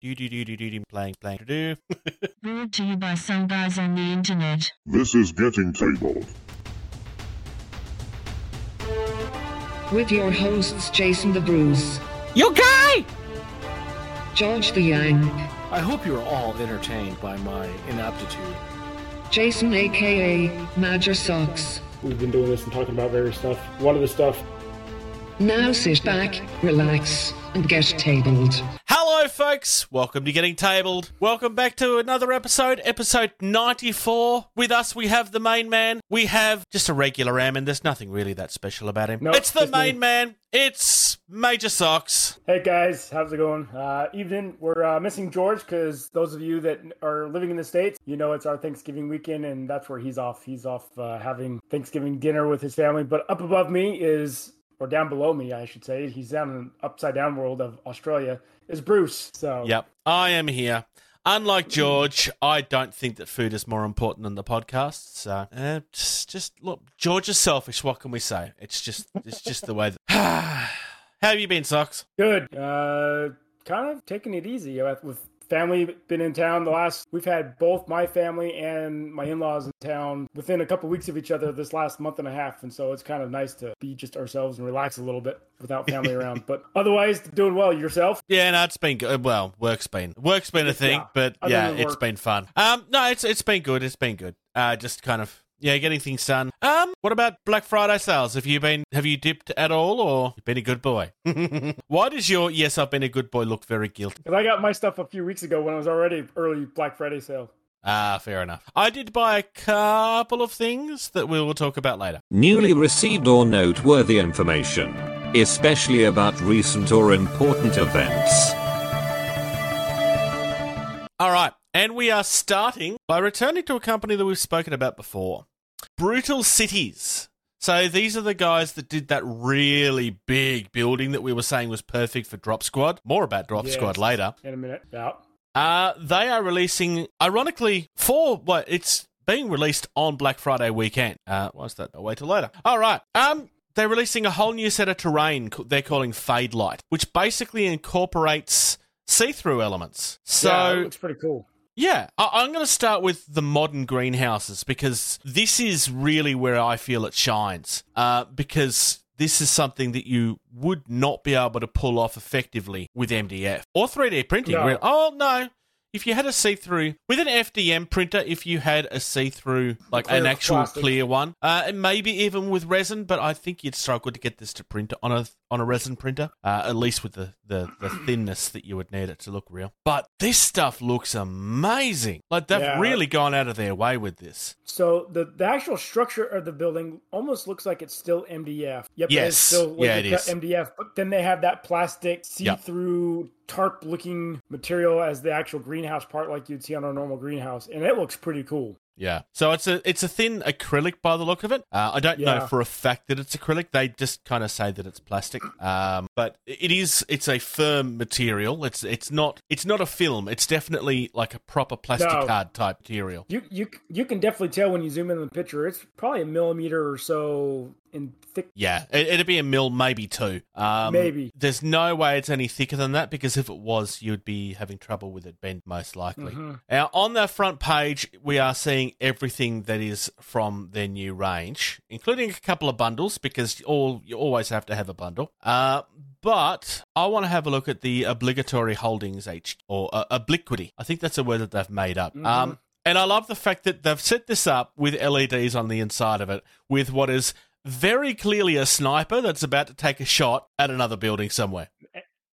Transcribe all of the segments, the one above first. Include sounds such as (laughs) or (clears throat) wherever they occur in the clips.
Do do do do do do playing playing do. Brought to you by some guys on the internet. This is Getting Tabled. With your hosts Jason the Bruce, You guy! George the Yang, I hope you're all entertained by my inaptitude. Jason aka Major Socks. We've been doing this and talking about various stuff. One of the stuff Now sit back, relax, and get tabled. Hello, folks. Welcome to Getting Tabled. Welcome back to another episode, episode 94. With us, we have the main man. We have just a regular ram, and there's nothing really that special about him. Nope, it's the just me. main man. It's Major Socks. Hey guys, how's it going? Uh, evening. We're uh, missing George because those of you that are living in the states, you know it's our Thanksgiving weekend, and that's where he's off. He's off uh, having Thanksgiving dinner with his family. But up above me is, or down below me, I should say, he's down in the upside down world of Australia. Is Bruce? So Yep, I am here. Unlike George, I don't think that food is more important than the podcast. So, uh, just, just look, George is selfish. What can we say? It's just, it's just the way. That... (sighs) How have you been, Socks? good. Uh, kind of taking it easy with family been in town the last we've had both my family and my in-laws in town within a couple weeks of each other this last month and a half and so it's kind of nice to be just ourselves and relax a little bit without family (laughs) around but otherwise doing well yourself Yeah, no, it's been good. Well, work's been work's been a thing, Yeah, but other yeah, it's been fun. Um, no, it's it's been good. It's been good. Uh, just kind of yeah, getting things done. Um, what about Black Friday sales? Have you been have you dipped at all, or been a good boy? (laughs) Why does your yes, I've been a good boy look very guilty? because i got my stuff a few weeks ago when it was already early black friday sale Ah, fair enough. I did buy a couple of things that we will talk about later. Newly received or noteworthy information, especially about recent or important events. All right, and we are starting by returning to a company that we've spoken about before Brutal Cities. So these are the guys that did that really big building that we were saying was perfect for Drop Squad. More about Drop Yes. Squad later. in a minute yeah Uh, they are releasing, ironically, for what it's being released on Black Friday weekend. Uh, what's that? I'll wait till later. All right. Um, they're releasing a whole new set of terrain they're calling Fade Light, which basically incorporates see-through elements. So yeah, looks pretty cool yeah, I- I'm going to start with the modern greenhouses because this is really where I feel it shines. Uh, because this is something that you would not be able to pull off effectively with MDF or 3D printing. No. really. Oh no. If you had a see-through with an FDM printer, if you had a see-through like an actual plastic. clear one, uh, and maybe even with resin, but I think you'd struggle to get this to print on a on a resin printer, uh, at least with the, the the (clears throat) thinness that you would need it to look real. But this stuff looks amazing. Like they've Yeah. really gone out of their way with this. So the, the actual structure of the building almost looks like it's still MDF. Yep, Yes. it's still Yeah, laser it is. MDF. But then they have that plastic see-through tarp-looking material as the actual greenhouse part, like you'd see on a normal greenhouse, and it looks pretty cool. Yeah. So it's a it's a thin acrylic by the look of it. Uh, I don't know for a fact that it's acrylic. They just kind of say that it's plastic. Um, but it is it's a firm material. It's it's not it's not a film. It's definitely like a proper plastic No. card type material. You you you can definitely tell when you zoom in on the picture. It's probably a millimeter or so in thick. Yeah, it, it'd be a mil, maybe two. Um, Maybe. There's no way it's any thicker than that because if it was, you'd be having trouble with it bent, most likely. Mm-hmm. Now, on the front page, we are seeing everything that is from their new range, including a couple of bundles because all you always have to have a bundle. Uh, but I want to have a look at the obligatory holdings H or uh, obliquity. I think that's a word that they've made up. Um, and I love the fact that they've set this up with LEDs on the inside of it, with what is very clearly a sniper that's about to take a shot at another building somewhere.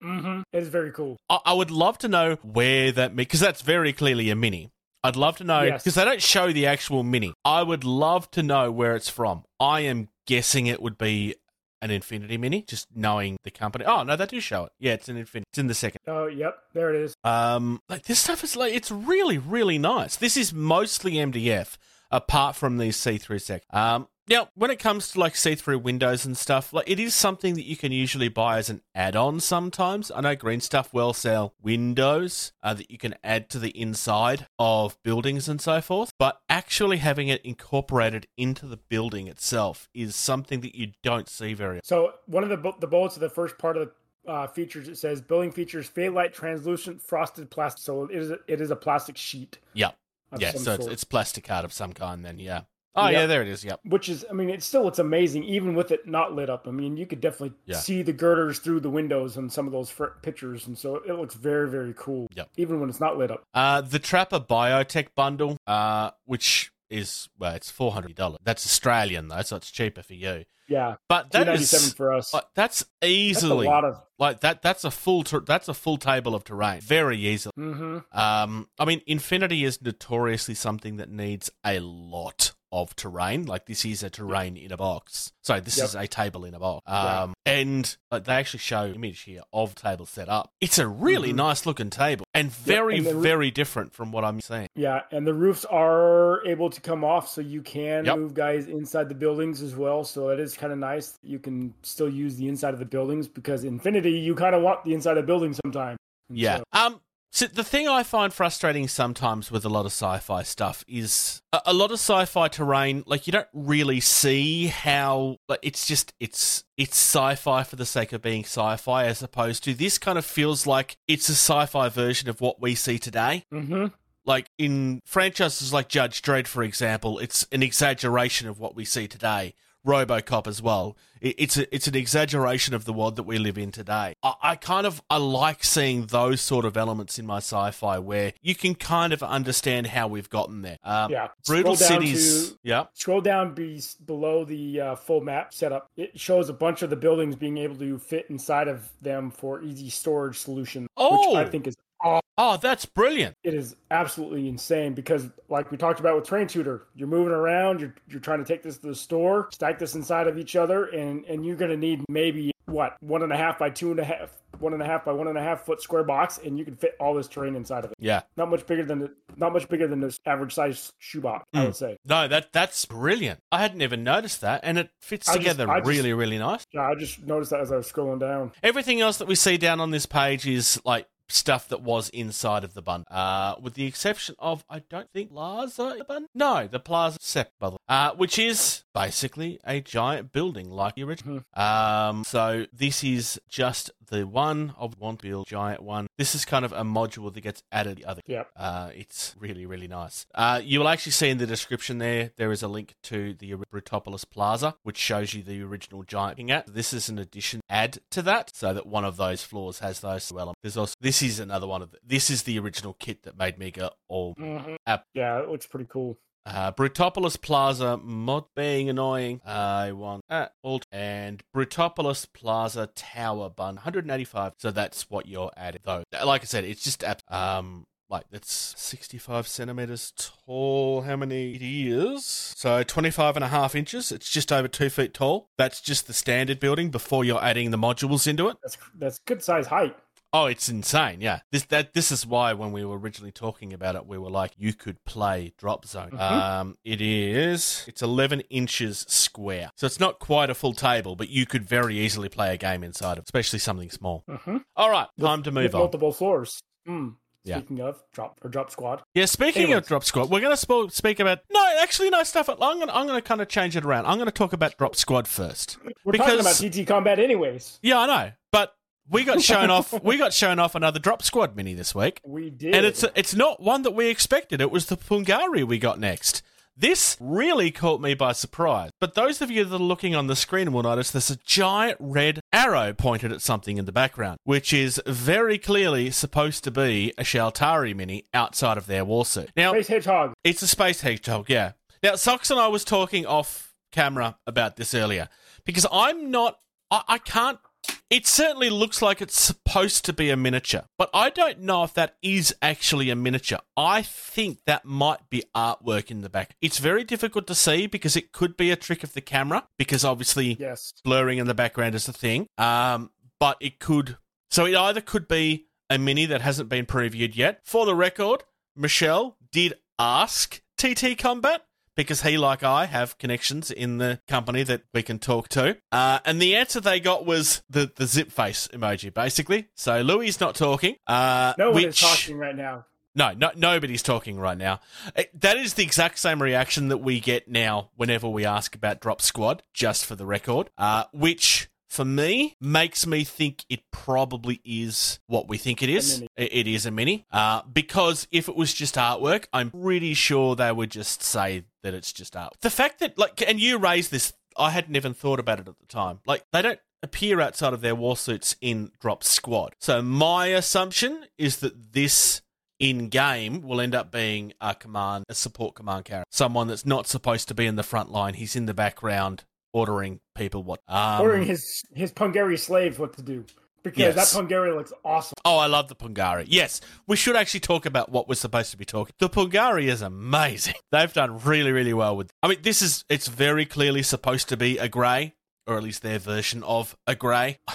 Mm-hmm. It is very cool. I, I would love to know where that because that's very clearly a mini. I'd love to know Yes. because they don't show the actual mini. I would love to know where it's from. I am guessing it would be an Infinity Mini, just knowing the company. Oh no, they do show it. Yeah, it's an Infinity. It's in the second. Oh, yep, there it is. Um, like this stuff is like it's really really nice. This is mostly MDF, apart from these see-through sec. Um, now when it comes to like see-through windows and stuff, like it is something that you can usually buy as an add-on. Sometimes I know Green Stuff will sell windows uh, that you can add to the inside of buildings and so forth, but actually having it incorporated into the building itself is something that you don't see very. So one of the the bullets of the first part of the uh, features. It says building features fade light translucent frosted plastic. So it is a, it is a plastic sheet. Yep. Yeah, so it's, sort. it's plastic art of some kind then, yeah. Oh, Yeah. yeah, there it is, yep. which is, I mean, it's still it's amazing even with it not lit up. I mean, you could definitely Yeah. see the girders through the windows on some of those fr- pictures, and so it looks very very cool. Yep. Even when it's not lit up. Uh, the Trapper Biotech bundle, uh, which is, well, it's $400. That's Australian, though, so it's cheaper for you. Yeah, But that is, for us. like, that's That's a easily, lot of. like, that. that's a full, ter- that's a full table of terrain. Very easily. hmm Um, I mean, Infinity is notoriously something that needs a lot of terrain. Like this is a terrain in a box. Sorry, this Yep. is a table in a box. Um, and like, they actually show an image here of table set up. It's a really Mhm. nice looking table and very, and very different from what I'm seeing. Yeah, and the roofs are able to come off, so you can Yep. move guys inside the buildings as well. So it is kind of nice. You can still use the inside of the buildings because Infinity, you kind of want the inside of buildings sometimes. And Yeah. so- Um. So the thing I find frustrating sometimes with a lot of sci-fi stuff is a, a lot of sci-fi terrain. Like you don't really see how. Like it's just it's it's sci-fi for the sake of being sci-fi, as opposed to this kind of feels like it's a sci-fi version of what we see today. Mhm. Like in franchises like Judge Dredd, for example, it's an exaggeration of what we see today. RoboCop as well. It- It's a, it's an exaggeration of the world that we live in today. I, I kind of I like seeing those sort of elements in my sci-fi where you can kind of understand how we've gotten there. Um, Yeah. Brutal Cities. to- yeah. Scroll down be below the uh, full map setup. It shows a bunch of the buildings being able to fit inside of them for easy storage solution, Oh! which I think is Oh, that's brilliant. it is absolutely insane because like we talked about with train tutor you're moving around you're, you're trying to take this to the store stack this inside of each other and and you're going to need maybe what one and a half by two and a half one and a half by one and a half foot square box and you can fit all this terrain inside of it Yeah. not much bigger than the not much bigger than this average size shoebox i Mm. would say No, that that's brilliant. I hadn't even noticed that, and it fits I together just- really, really nice. yeah i just noticed that as i was scrolling down Everything else that we see down on this page is like stuff that was inside of the bundle, uh, with the exception of I don't think Plaza in the bundle. No, the Plaza Sep bundle, uh, which is basically a giant building like the original. Um, so this is just the one of one build giant one. This is kind of a module that gets added to the other. yeah Uh, it's really, really nice. Uh, you will actually see in the description there, there is a link to the Brutopolis Plaza, which shows you the original giant king at. This is an addition add to that, so that one of those floors has those two elements. There's also this is another one of the, this is the original kit that made me go oh. App. yeah it looks pretty cool Uh, Brutopolis Plaza mod being annoying. I want uh, alt and Brutopolis Plaza Tower bun 185. So that's what you're adding though. Like I said, it's just um like that's 65 centimeters tall. How many it is? So 25 and a half inches. It's just over two feet tall. That's just the standard building before you're adding the modules into it. that's that's good size height Oh, it's insane! Yeah, this that this is why when we were originally talking about it, we were like, you could play Drop Zone. Mhm. Um, it is it's eleven inches square, so it's not quite a full table, but you could very easily play a game inside of, especially something small. Mhm. All right, time to With move on. multiple floors mm. Yeah. speaking of drop or drop squad Yeah, speaking Anyways. of Drop Squad, we're going to sp- speak about no, actually, no stuff. I'm going to I'm going to kind of change it around. I'm going to talk about Drop Squad first. we're talking about Because- tt combat anyways Yeah, I know, but we got shown off. (laughs) We got shown off another Drop Squad mini this week. we did And it's it's not one that we expected. It was the Pungari we got next. This really caught me by surprise. But those of you that are looking on the screen will notice there's a giant red arrow pointed at something in the background, which is very clearly supposed to be a Shaltari mini outside of their warsuit. Now, Space Hedgehog. it's a space hedgehog, yeah. Now, Socks and I was talking off camera about this earlier because I'm not, I, I can't. It certainly looks like it's supposed to be a miniature, but I don't know if that is actually a miniature. I think that might be artwork in the back. It's very difficult to see because it could be a trick of the camera, because obviously Yes. blurring in the background is a thing. Um, but it could. So it either could be a mini that hasn't been previewed yet. For the record, Michelle did ask TT Combat because he, like I, have connections in the company that we can talk to. Uh, and the answer they got was the, the zip face emoji, basically. So Louis not talking. Uh, No one which, is talking right now. no, no, nobody's talking right now. Uh, That is the exact same reaction that we get now whenever we ask about Drop Squad, just for the record, uh, which for me makes me think it probably is what we think it is. it is a mini. Uh, because if it was just artwork, I'm pretty sure they would just say that it's just art. The fact that, like, and you raised this, I hadn't even thought about it at the time. Like, they don't appear outside of their war suits in Drop Squad. So my assumption is that this in game will end up being a command, a support command character, someone that's not supposed to be in the front line. He's in the background ordering people what. Um, Ordering his his Pungari slaves what to do because Yes. that Pungari looks awesome. Oh, I love the Pungari. Yes, we should actually talk about what we're supposed to be talking. The Pungari is amazing. (laughs) They've done really, really well with. I mean, this is it's very clearly supposed to be a grey, or at least their version of a grey. (sighs)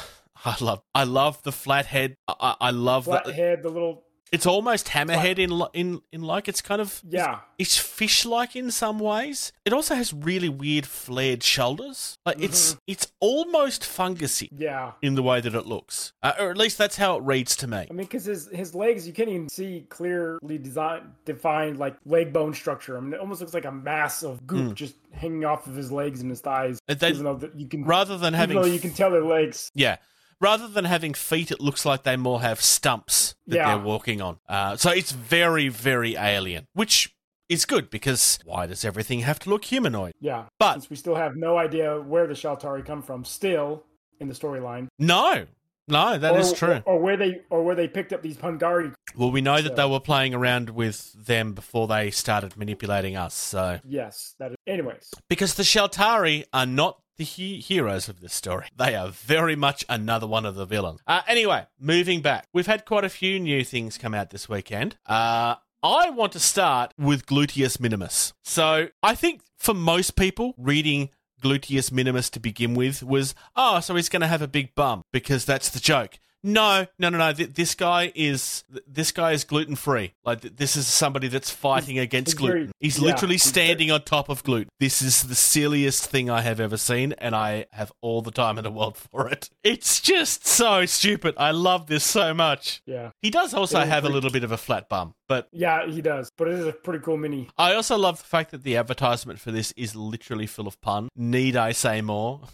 I love, I love the flat head. I, I love Flat that. head, the little It's almost hammerhead in in in like it's kind of yeah. it's fish like in some ways. It also has really weird flared shoulders. Like it's it's almost fungusy Yeah. in the way that it looks, uh, or at least that's how it reads to me. I mean, because his his legs, you can't even see clearly designed defined like leg bone structure. I mean, it almost looks like a mass of goop just hanging off of his legs and his thighs. They- even though you can, Rather than having though you can tell their legs. Yeah. Rather than having feet, it looks like they more have stumps that Yeah. they're walking on. Uh, so it's very, very alien, which is good because why does everything have to look humanoid? Yeah, But- since we still have no idea where the Shaltari come from, still in the storyline. No, no, that or, is true. Or, where they or where they picked up these Pungari. well, we know that they were playing around with them before they started manipulating us. So Yes, that is. Anyways, because the Shaltari are not the he- heroes of this story. They are very much another one of the villains. Uh, anyway, moving back. We've had quite a few new things come out this weekend. Uh, I want to start with Gluteus Minimus. So I think for most people, reading Gluteus Minimus to begin with was, oh, so he's going to have a big bum because that's the joke. No, no, no, no. Th- This guy is th- this guy is gluten free. Like th- this is somebody that's fighting against he's very- gluten. he's yeah, literally he's very- standing on top of gluten. This is the silliest thing I have ever seen, and I have all the time in the world for it. It's just so stupid. I love this so much. yeah, He does also have a little bit of a flat bum, but yeah, he does. But it is a pretty cool mini. I also love the fact that the advertisement for this is literally full of pun. Need I say more? (laughs)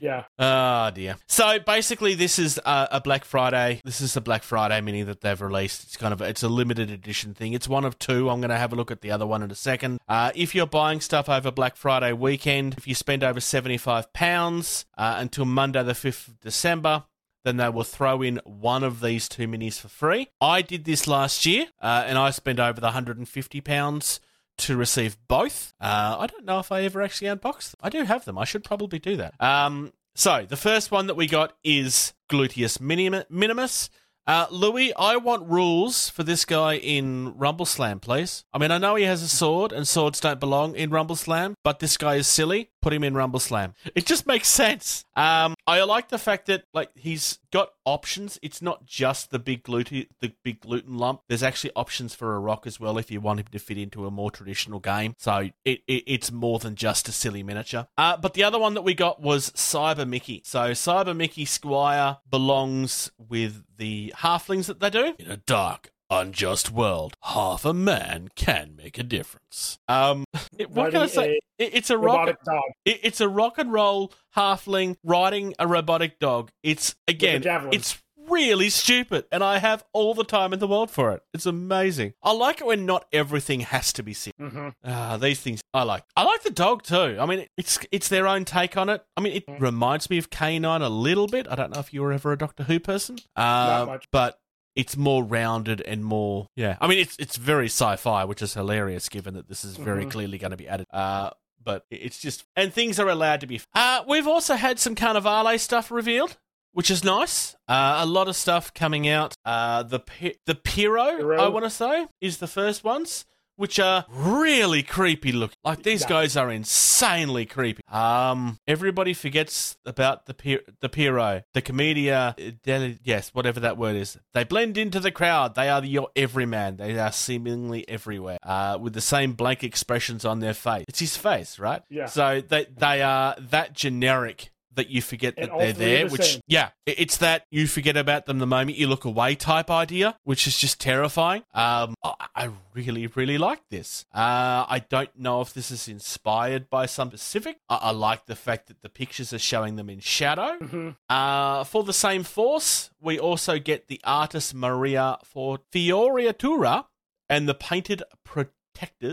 Yeah, Oh dear. So basically, this is a, a Black Friday. This is a Black Friday mini that they've released. It's kind of it's a limited edition thing. It's one of two. I'm going to have a look at the other one in a second. Uh, if you're buying stuff over Black Friday weekend, if you spend over seventy five pounds uh, until Monday the fifth of December. Then they will throw in one of these two minis for free. I did this last year, uh, and I spent over the hundred and fifty pounds to receive both. Uh, I don't know if I ever actually unboxed them. I do have them. I should probably do that. Um, so the first one that we got is Gluteus Minim- Minimus. Uh, Louis, I want rules for this guy in Rumble Slam, please. I mean, I know he has a sword, and swords don't belong in Rumble Slam, but this guy is silly. Put him in Rumble Slam. It just makes sense. Um, I like the fact that like he's got options. It's not just the big gluten, the big gluten lump. There's actually options for a rock as well if you want him to fit into a more traditional game. So it, it it's more than just a silly miniature. Uh, but the other one that we got was Cyber Mickey. So Cyber Mickey Squire belongs with the halflings that they do in a dark. Unjust world. Half a man can make a difference. Um, (laughs) it- what can I say? It- it's a rock. It, it's a rock and roll halfling riding a robotic dog. It's again, it's really stupid, and I have all the time in the world for it. It's amazing. I like it when not everything has to be serious. hmm Ah, these things I like. I like the dog too. I mean, it's it's their own take on it. I mean, it reminds me of K9 a little bit. I don't know if you were ever a Doctor Who person, uh, much. but it's more rounded and more. Yeah, I mean, it's it's very sci-fi, which is hilarious given that this is very Mhm. clearly going to be added. Uh, but it's just and things are allowed to be. Uh, we've also had some Carnivale stuff revealed. Which is nice. Uh, a lot of stuff coming out. Uh, the the Piro, Piro. I want to say, is the first ones which are really creepy looking. Like these guys are insanely creepy. Um, everybody forgets about the Pi- the Piro, the Comedia, uh, deli- yes, whatever that word is. They blend into the crowd. They are the, your everyman. They are seemingly everywhere, uh, with the same blank expressions on their face. It's his face, right? Yeah. So they they are that generic that you forget And that they're there. the Which same. yeah, it's that you forget about them the moment you look away type idea, which is just terrifying. Um, I, really really like this. Uh, I don't know if this is inspired by some specific. I, I like the fact that the pictures are showing them in shadow. Mhm. Uh, for the same force, we also get the artist Maria for Fioriatura and the painted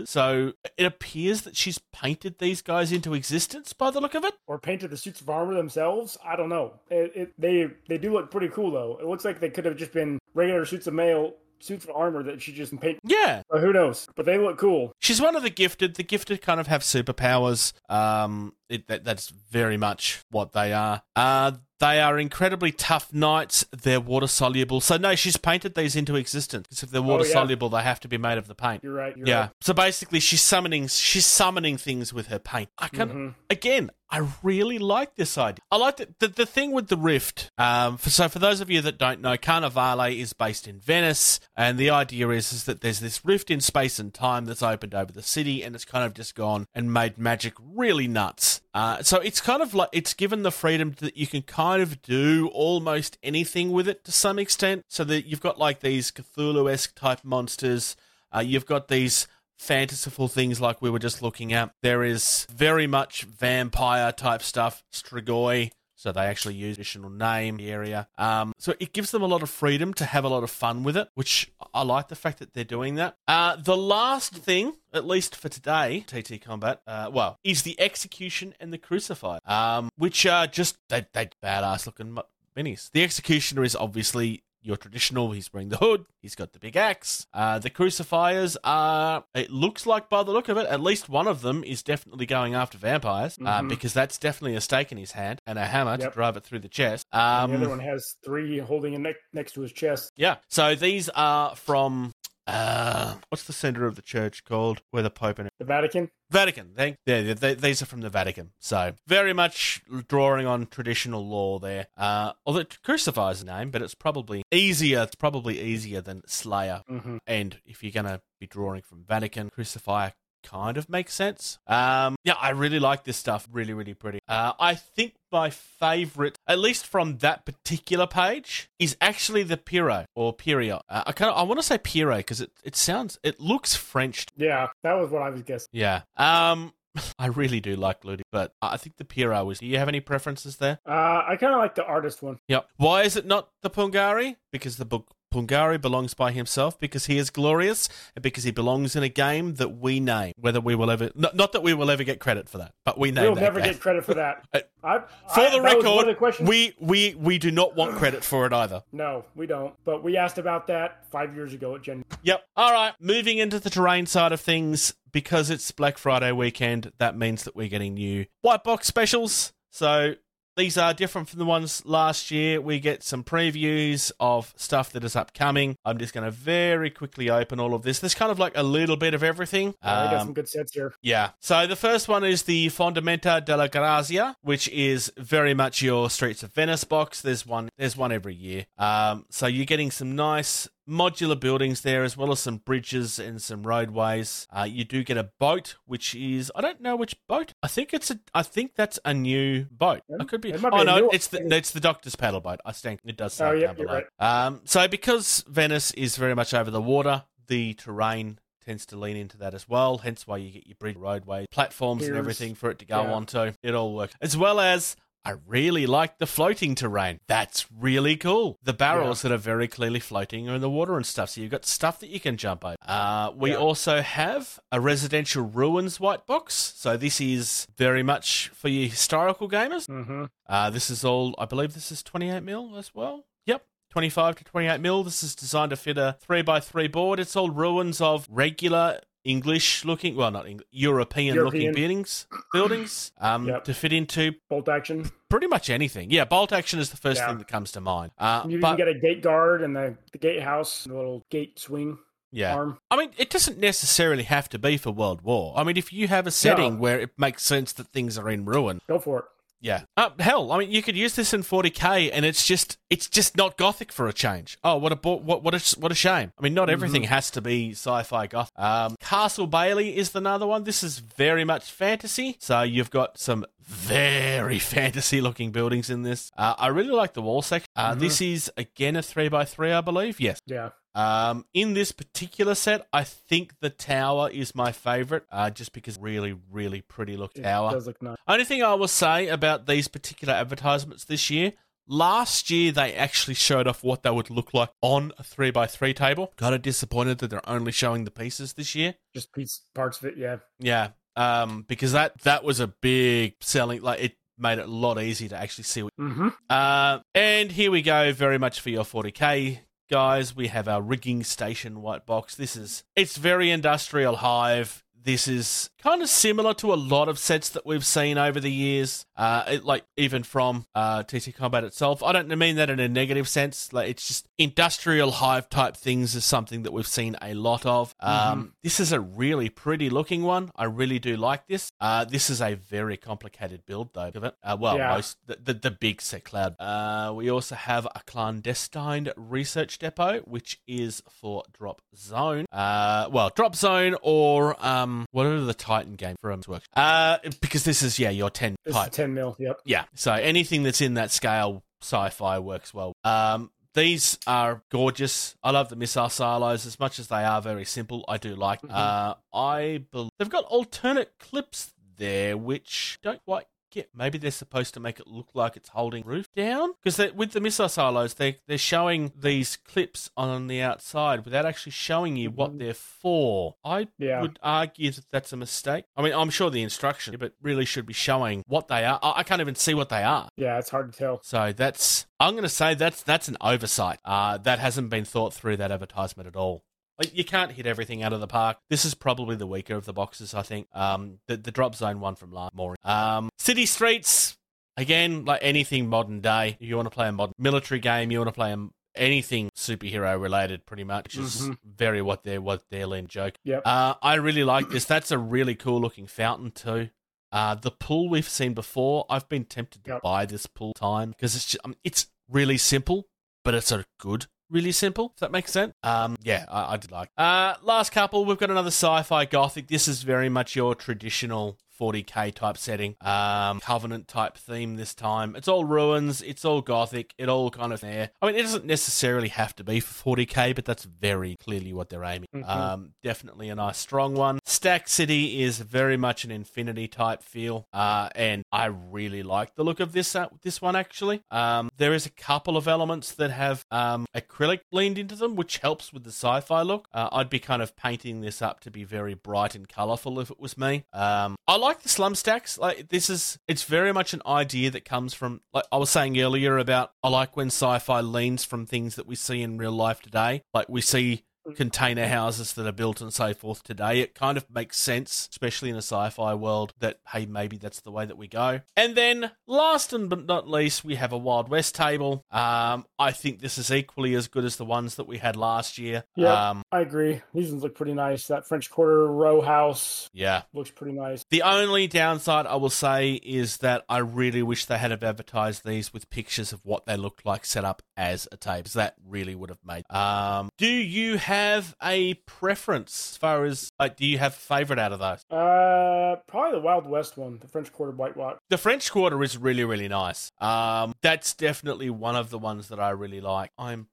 So it appears that she's painted these guys into existence by the look of it. Or painted the suits of armor themselves. I don't know. It, it, they they do look pretty cool though. It looks like they could have just been regular suits of mail suits of armor that she just painted. Yeah, But who knows? But they look cool. she's one of the gifted. The gifted kind of have superpowers. Um, it, that, that's very much what they are. Uh, they are incredibly tough knights. They're water soluble. So no, she's painted these into existence. Because if they're water Oh, yeah. soluble, they have to be made of the paint. You're right. You're yeah. Right. So basically, she's summoning. She's summoning things with her paint. I can Mhm. again. I really like this idea. I like the, the the thing with the rift. Um, for, so for those of you that don't know, Carnivale is based in Venice, and the idea is is that there's this rift in space and time that's opened over the city, and it's kind of just gone and made magic really nuts. Uh, so it's kind of like it's given the freedom that you can kind of do almost anything with it to some extent. So that you've got like these Cthulhu esque type monsters. Uh, you've got these fantastical things like we were just looking at. There is very much vampire type stuff, Strigoi. So they actually use additional name area. Um, so it gives them a lot of freedom to have a lot of fun with it, which I like the fact that they're doing that. Uh, the last thing, at least for today, TT Combat, uh, well, is the execution and the Crucified, um, which are just they they badass looking minis. The executioner is obviously your traditional. He's wearing the hood. He's got the big axe. Uh, the crucifiers are. It looks like by the look of it, at least one of them is definitely going after vampires uh, because that's definitely a stake in his hand and a hammer to drive it through the chest. the Um, other one has three holding it ne- next to his chest. yeah. So these are from. Uh, what's the center of the church called? Where the Pope and The Vatican. Vatican. They, yeah, they, these are from the Vatican. So very much drawing on traditional law there. Uh, although Crucifier's name, but it's probably easier. It's probably easier than Slayer. hmm And if you're gonna be drawing from Vatican, Crucifier kind of makes sense. Um, yeah, I really like this stuff. Really, really pretty. Uh, I think my favorite, at least from that particular page, is actually the Piro or Pirio. Uh, I kind of I want to say Piro because it it sounds it looks French Yeah, that was what I was guessing. yeah. Um, (laughs) I really do like Ludi, but I think the Piro is. Do you have any preferences there? Uh, I kind of like the artist one. Yep. Why is it not the Pungari? Because the book Pungari belongs by himself, because he is glorious, and because he belongs in a game that we name. Whether we will ever, not, not that we will ever get credit for that, but we name We'll never game. get credit for that. (laughs) Uh, I, For I- the that was one the record, questions. we, we we do not want credit for it either. no, we don't. But we asked about that five years ago at Gen. Yep. All right. Moving into the terrain side of things, because it's Black Friday weekend, that means that we're getting new white box specials. So these are different from the ones last year. We get some previews of stuff that is upcoming. I'm just going to very quickly open all of this. There's kind of like a little bit of everything. I got Um, some good sets here. yeah. So the first one is the Fondamenta della Grazia, which is very much your Streets of Venice box. There's one. There's one every year. Um, so you're getting some nice modular buildings there, as well as some bridges and some roadways. Uh, you do get a boat, which is I don't know which boat. I think it's a. I think that's a new boat. I could be. Oh no, it's the it's the Doctor's paddle boat. I think it does Oh, yeah, down below. Um, so because Venice is very much over the water, the terrain tends to lean into that as well. Hence why you get your bridge, roadway, platforms, and everything for it to go Yeah. onto. It all works as well as. I really like the floating terrain. That's really cool. The barrels that are very clearly floating are in the water and stuff. So you've got stuff that you can jump over. Uh, we Yeah. also have a residential ruins white box. So this is very much for you historical gamers. hmm Uh, this is all, I believe this is 28 mil as well. Yep. 25 to 28 mil. This is designed to fit a 3x3 board. It's all ruins of regular English looking, well, not English, European, looking buildings, buildings (clears throat) um, Yep. to fit into Bolt action. pretty much anything. Yeah, bolt action is the first Yeah. thing that comes to mind. Uh, You but can get a gate guard and the, the gatehouse, the little gate swing yeah, arm. I mean, it doesn't necessarily have to be for World War. I mean, if you have a setting No. where it makes sense that things are in ruin, Go for it. Yeah. Uh, hell, I mean, you could use this in 40k, and it's just it's just not gothic for a change. Oh, what a what what a what a shame. I mean, not everything has to be sci-fi goth. Um, Castle Bailey is another one. This is very much fantasy, so you've got some very (laughs) fantasy looking buildings in this. Uh, I really like the wall section. Uh, This is again a three by three, I believe. Yes. Yeah. Um, in this particular set, I think the tower is my favorite, uh, just because really, really pretty look It tower. does look nice. Only thing I will say about these particular advertisements this year, last year they actually showed off what they would look like on a 3x3 table. Kind of disappointed that they're only showing the pieces this year. Just piece parts of it. Yeah. Yeah, um, because that, that was a big selling, like it made it a lot easier to actually see what. Mm-hmm. Uh, and here we go, very much for your 40k. Guys, we have our rigging station white box. This is it's very industrial hive. This is kind of similar to a lot of sets that we've seen over the years, uh, it, like even from uh, TT Combat itself. I don't mean that in a negative sense. Like it's just industrial hive type things is something that we've seen a lot of. Um, This is a really pretty looking one. I really do like this. Uh, this is a very complicated build though. Of it, uh, well, Yeah. most the, the the big set cloud. Uh, we also have a clandestine research depot, which is for Drop Zone. Uh, well, Drop Zone or um, whatever the Titan game from works. Uh, because this is yeah your ten This type. is 10 mil. Yep. Yeah. So anything that's in that scale sci-fi works well. Um, these are gorgeous. I love the missile silos as much as they are very simple. I do like. Uh, I believe they've got alternate clips there, which don't quite get. Maybe they're supposed to make it look like it's holding roof down because with the missile silos, they they're showing these clips on the outside without actually showing you what they're for. I Yeah. would argue that that's a mistake. I mean, I'm sure the instruction, but really should be showing what they are. I I can't even see what they are. Yeah. It's hard to tell. So that's I'm going to say that's that's an oversight. Uh, that hasn't been thought through that advertisement at all. Like, you can't hit everything out of the park. This is probably the weaker of the boxes, I think. Um, the the drop zone one from last more. Um, city streets again, like anything modern day. If you want to play a modern military game, you want to play a, anything superhero related, pretty much. Is Mhm. very what they're what they're lean joke. Yep. Uh, I really like this. That's a really cool looking fountain too. Uh, the pool we've seen before, I've been tempted to Yep. buy this pool time because it's just, um, it's really simple, but it's a good, really simple. If that makes sense. Um, yeah, I, I did like. Uh, last couple, we've got another sci-fi gothic. This is very much your traditional 40k type setting, um, covenant type theme this time. It's all ruins, it's all gothic, it all kind of there. I mean, it doesn't necessarily have to be for 40k, but that's very clearly what they're aiming. Mhm. Um, definitely a nice strong one. Stack City is very much an Infinity type feel, uh, and I really like the look of this uh, this one actually. Um, there is a couple of elements that have um, acrylic leaned into them, which helps with the sci-fi look. Uh, I'd be kind of painting this up to be very bright and colourful if it was me. Um, I like the slum stacks. Like this is, it's very much an idea that comes from, like I was saying earlier about, I like when sci-fi leans from things that we see in real life today. Like we see container houses that are built and so forth today. It kind of makes sense, especially in a sci-fi world, that hey, maybe that's the way that we go. And then, last and but not least, we have a Wild West table. Um, I think this is equally as good as the ones that we had last year. Yeah. Um, I agree. These ones look pretty nice. That French Quarter row house yeah. looks pretty nice. The only downside I will say is that I really wish they had have advertised these with pictures of what they looked like set up as a. 'cause That really would have made. Um, do you have a preference as far as like? Do you have a favorite out of those? Uh, probably the Wild West one, the French Quarter White Watch. The French Quarter is really really nice. Um, that's definitely one of the ones that I really like. I'm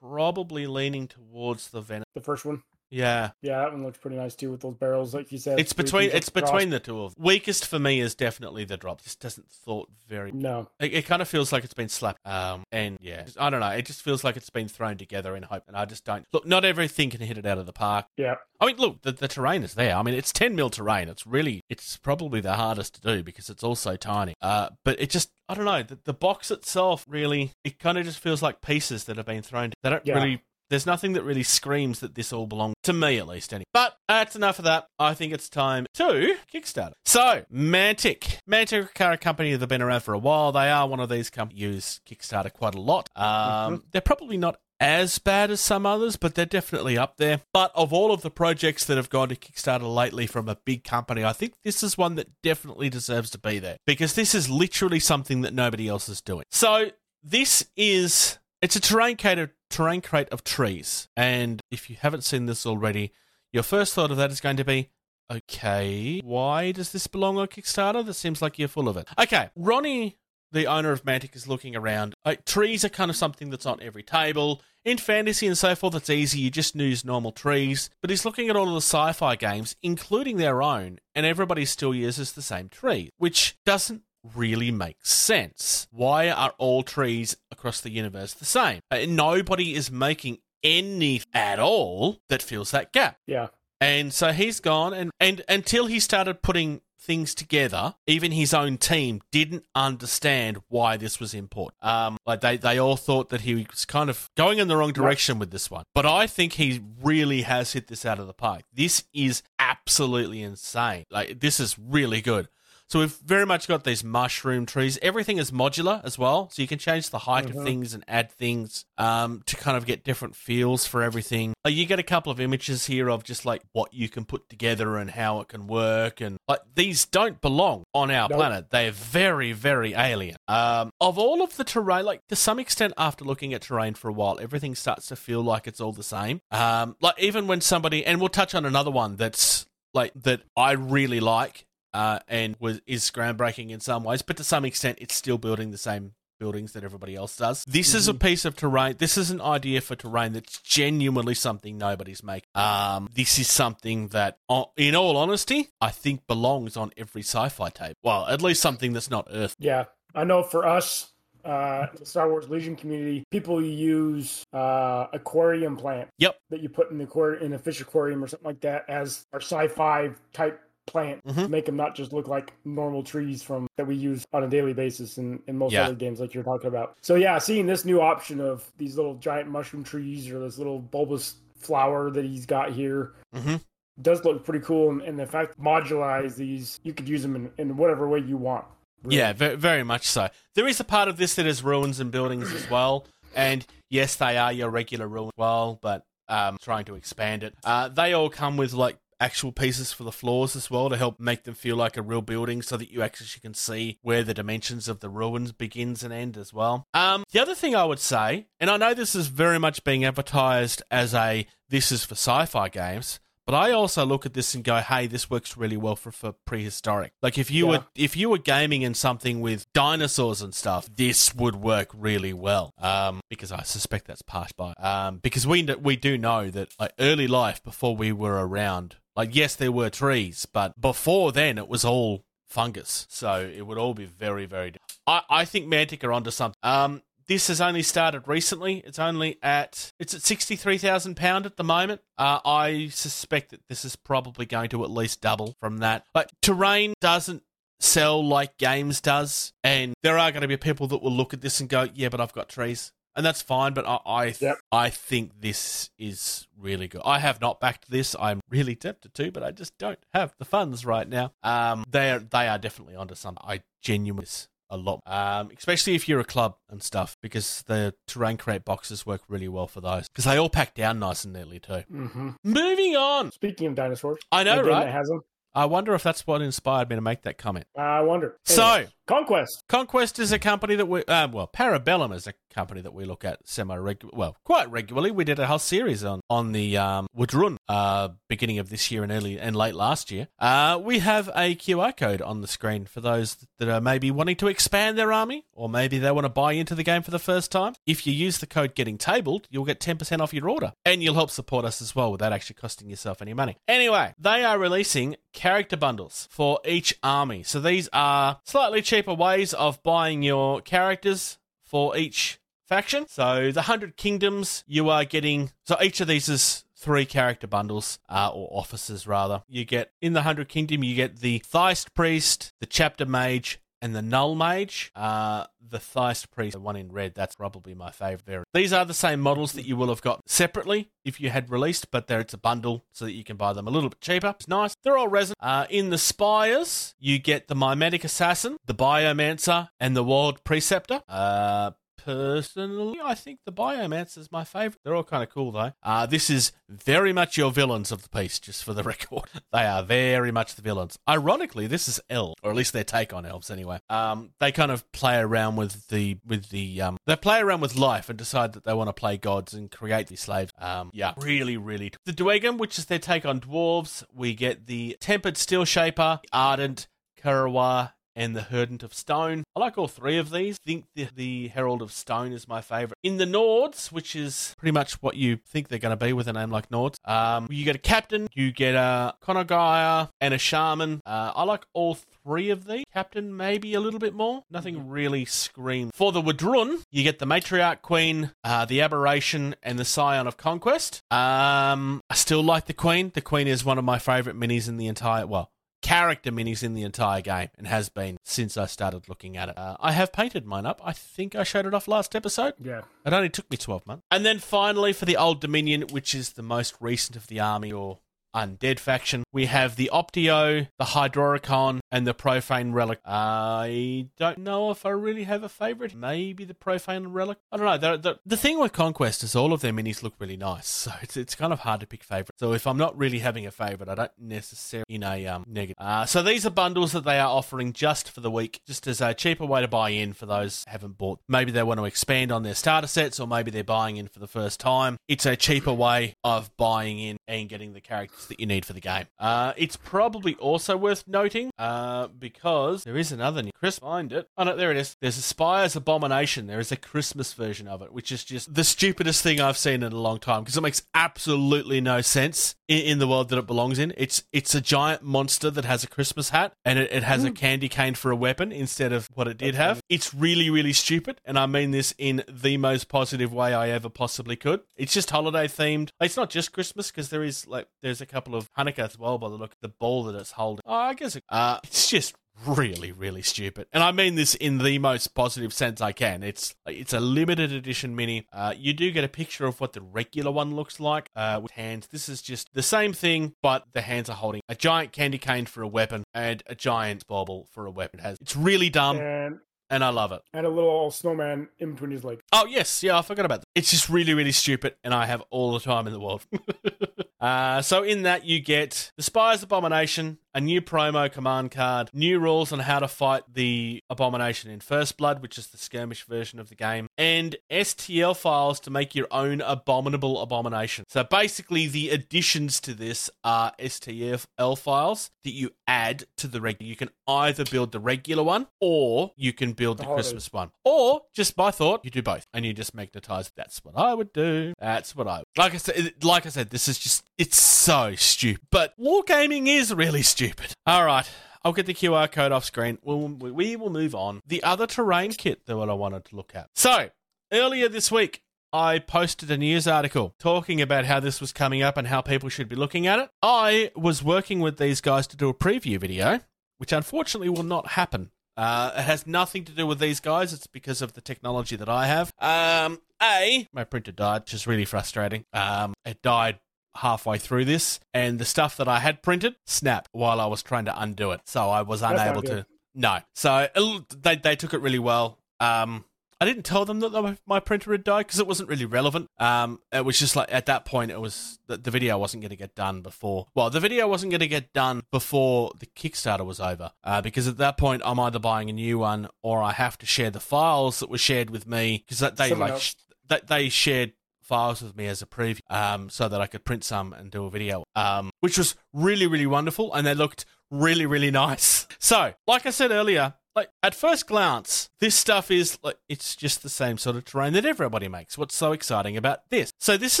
probably leaning towards the Venom. the first one. Yeah, Yeah, that one looks pretty nice too with those barrels, like you said. it's between it's across. between the two of them. Weakest for me is definitely the drop. This doesn't thought very No, It, it kind of feels like it's been slapped. Um, and yeah, I don't know. It just feels like it's been thrown together in hope. And I just don't look. Not everything can hit it out of the park. yeah, I mean, look, the, the terrain is there. I mean, it's ten mil terrain. It's really, it's probably the hardest to do because it's also tiny. Uh, but it just, I don't know. The, the box itself really, it kind of just feels like pieces that have been thrown. They don't Yeah. really. There's nothing that really screams that this all belongs to me, at least. Anyway. But that's enough of that. I think it's time to Kickstarter. So, Mantic. Mantic are a company that have been around for a while. They are one of these companies use Kickstarter quite a lot. Um, They're probably not as bad as some others, but they're definitely up there. But of all of the projects that have gone to Kickstarter lately from a big company, I think this is one that definitely deserves to be there because this is literally something that nobody else is doing. So this is it's a terrain of, terrain crate of trees, and if you haven't seen this already, your first thought of that is going to be. Okay, why does this belong on Kickstarter? That seems like you're full of it. Okay, Ronnie the owner of Mantic is looking around. Like, trees are kind of something that's on every table. In fantasy and so forth, it's easy. You just use normal trees. But he's looking at all of the sci fi games, including their own, and everybody still uses the same tree, which doesn't really make sense. Why are all trees across the universe the same? Uh, nobody is making any at all that fills that gap. Yeah. And so he's gone, and, and until he started putting things together, even his own team didn't understand why this was important. Um, like they, they all thought that he was kind of going in the wrong direction with this one. But I think he really has hit this out of the park. This is absolutely insane. Like this is really good. So we've very much got these mushroom trees. Everything is modular as well, so you can change the height Mhm. of things and add things um, to kind of get different feels for everything. Uh, you get a couple of images here of just like what you can put together and how it can work, and like these don't belong on our Nope. planet. They're very, very alien. Um, of all of the terrain, like to some extent, after looking at terrain for a while, everything starts to feel like it's all the same. Um, like even when somebody, and we'll touch on another one that's like that I really like uh, and was is groundbreaking in some ways, but to some extent, it's still building the same buildings that everybody else does. This is a piece of terrain. This is an idea for terrain that's genuinely something nobody's making. Um, this is something that, in all honesty, I think belongs on every sci-fi tape. Well, at least something that's not Earth. Yeah, I know for us, uh, the Star Wars Legion community, people use uh, aquarium plant Yep. that you put in the aquarium, in a fish aquarium or something like that as our sci-fi type plant to Mhm. make them not just look like normal trees from that we use on a daily basis in, in most Yeah. other games like you're talking about. So yeah, seeing this new option of these little giant mushroom trees or this little bulbous flower that he's got here hmm does look pretty cool. And, and the fact modularize these, you could use them in, in whatever way you want. really. Yeah, very, very much so. There is a part of this that is ruins and buildings as well, and yes, they are your regular ruins as well, but um, trying to expand it. Uh, they all come with like actual pieces for the floors as well to help make them feel like a real building, so that you actually can see where the dimensions of the ruins begins and end as well. Um, the other thing I would say, and I know this is very much being advertised as a this is for sci-fi games. But I also look at this and go, "Hey, this works really well for, for prehistoric. Like if you Yeah. were if you were gaming in something with dinosaurs and stuff, this would work really well. Um, because I suspect that's passed by. Um, because we we do know that like early life before we were around, like yes, there were trees, but before then it was all fungus. So it would all be very very. I I think Mantic are onto something. Um, this has only started recently. It's only at it's at sixty three thousand pound at the moment. Uh, I suspect that this is probably going to at least double from that. But terrain doesn't sell like games does, and there are going to be people that will look at this and go, "Yeah, but I've got trees." And that's fine, but I I, Yep. I think this is really good. I have not backed this. I'm really tempted to, but I just don't have the funds right now. Um, they are they are definitely onto something. I genuinely a lot, um, especially if you're a club and stuff, because the terrain crate boxes work really well for those because they all pack down nice and neatly too. hmm Moving on, Speaking of dinosaurs, I know, right? Has them. I wonder if that's what inspired me to make that comment. I wonder. So- Conquest. Conquest is a company that we, uh, well, Parabellum is a company that we look at semi regular, well, quite regularly. We did a whole series on on the um, W'adrhun, uh, beginning of this year and early and late last year. Uh, we have a QR code on the screen for those that are maybe wanting to expand their army, or maybe they want to buy into the game for the first time. If you use the code Getting Tabled, you'll get ten percent off your order, and you'll help support us as well without actually costing yourself any money. Anyway, they are releasing character bundles for each army. So these are slightly cheaper ways of buying your characters for each faction. So the Hundred Kingdoms, you are getting. So each of these is three character bundles, uh, or officers rather. You get in the Hundred Kingdom, you get the Theist Priest, the Chapter Mage. And the Null Mage, uh, the Theist Priest, the one in red, that's probably my favourite. These are the same models that you will have got separately if you had released, but there it's a bundle so that you can buy them a little bit cheaper. It's nice. They're all resin. Uh, in the Spires, you get the Mimetic Assassin, the Biomancer, and the World Preceptor. Uh, Personally, I think the Biomancer is my favourite. They're all kind of cool, though. Uh, this is very much your villains of the piece, just for the (laughs) record. they are very much the villains. Ironically, this is elves, or at least their take on elves, anyway. Um, they kind of play around with the with the um, they play around with life and decide that they want to play gods and create these slaves. Um, yeah, really, really. The Dweghom, which is their take on dwarves, we get the Tempered Steel Shaper, Ardent, Kerawegh, and the Herald of Stone. I like all three of these. I think the, the Herald of Stone is my favourite. In the Nords, which is pretty much what you think they're going to be with a name like Nords, um, you get a Captain, you get a Conogaya, and a Shaman. Uh, I like all three of these. Captain, maybe a little bit more. Nothing really screams. For the W'adrhun, you get the Matriarch Queen, uh, the Aberration, and the Scion of Conquest. Um, I still like the Queen. The Queen is one of my favourite minis in the entire, well, character minis in the entire game and has been since I started looking at it. Uh, I have painted mine up. I think I showed it off last episode. Yeah. It only took me 12 months. And then finally for the Old Dominion, which is the most recent of the army or undead faction, we have the Optio, the Hydroricon, and the Profane Relic. I don't know if I really have a favorite. Maybe the Profane Relic. I don't know. The, the, the thing with Conquest is all of their minis look really nice, (laughs) so it's it's kind of hard to pick favorites. So if I'm not really having a favorite, I don't necessarily in a um, negative. Uh, so these are bundles that they are offering just for the week, just as a cheaper way to buy in for those haven't bought. Maybe they want to expand on their starter sets, or maybe they're buying in for the first time. It's a cheaper way of buying in and getting the characters that you need for the game. Uh, it's probably also worth noting uh, Uh, because there is another new Chris find it. Oh no, there it is. There's a Spire's Abomination. There is a Christmas version of it, which is just the stupidest thing I've seen in a long time because it makes absolutely no sense in, in, the world that it belongs in. It's it's a giant monster that has a Christmas hat and it, it has a candy cane for a weapon instead of what it did have. It's really really stupid, and I mean this in the most positive way I ever possibly could. It's just holiday themed. It's not just Christmas because there is like there's a couple of Hanukkah as well by the look of the ball that it's holding. Oh, I guess it, uh, it's just really really stupid. And i mean this in the most positive sense i can. It's it's a limited edition mini. Uh, you do get a picture of what the regular one looks like uh, with hands. This is just the same thing but the hands are holding a giant candy cane for a weapon and a giant bauble for a weapon. It has it's really dumb And and i love it. and a little snowman in between his legs. Oh yes, yeah, I forgot about that. It's just really, really stupid, and I have all the time in the world. (laughs) uh, so in that you get the Spire's Abomination, a new promo command card, new rules on how to fight the Abomination in First Blood, which is the skirmish version of the game, and STL files to make your own abominable abomination. So basically, the additions to this are STL files that you add to the regular. You can either build the regular one, or you can build the. Christmas one, or just by thought, you do both, and you just magnetize. That's what I would do. That's what I like. I said, like I said, this is just it's so stupid. But wargaming is really stupid. All right. I'll get the QR code off screen. We'll, we will move on. The other terrain kit that I wanted to look at. So, earlier this week, I posted a news article talking about how this was coming up and how people should be looking at it. I was working with these guys to do a preview video, which unfortunately will not happen. Uh, it has nothing to do with these guys. It's because of the technology that I have. Um, a, my printer died, which is really frustrating. Um, it died halfway through this, and the stuff that I had printed snapped while I was trying to undo it. So I was That's unable to. No. So it- they they took it really well. Um, I didn't tell them that my- printer had died because it wasn't really relevant. Um, it was just like at that point, it was the, the video wasn't going to get done before. Well, the video wasn't going to get done before the Kickstarter was over. Uh, because at that point, I'm either buying a new one or I have to share the files that were shared with me because they Someone like sh- they, they shared files with me as a preview um, so that I could print some and do a video, um, which was really, really wonderful. And they looked really, really nice. (laughs) So, like I said earlier, like at first glance, this stuff is like it's just the same sort of terrain that everybody makes. What's so exciting about this? So, this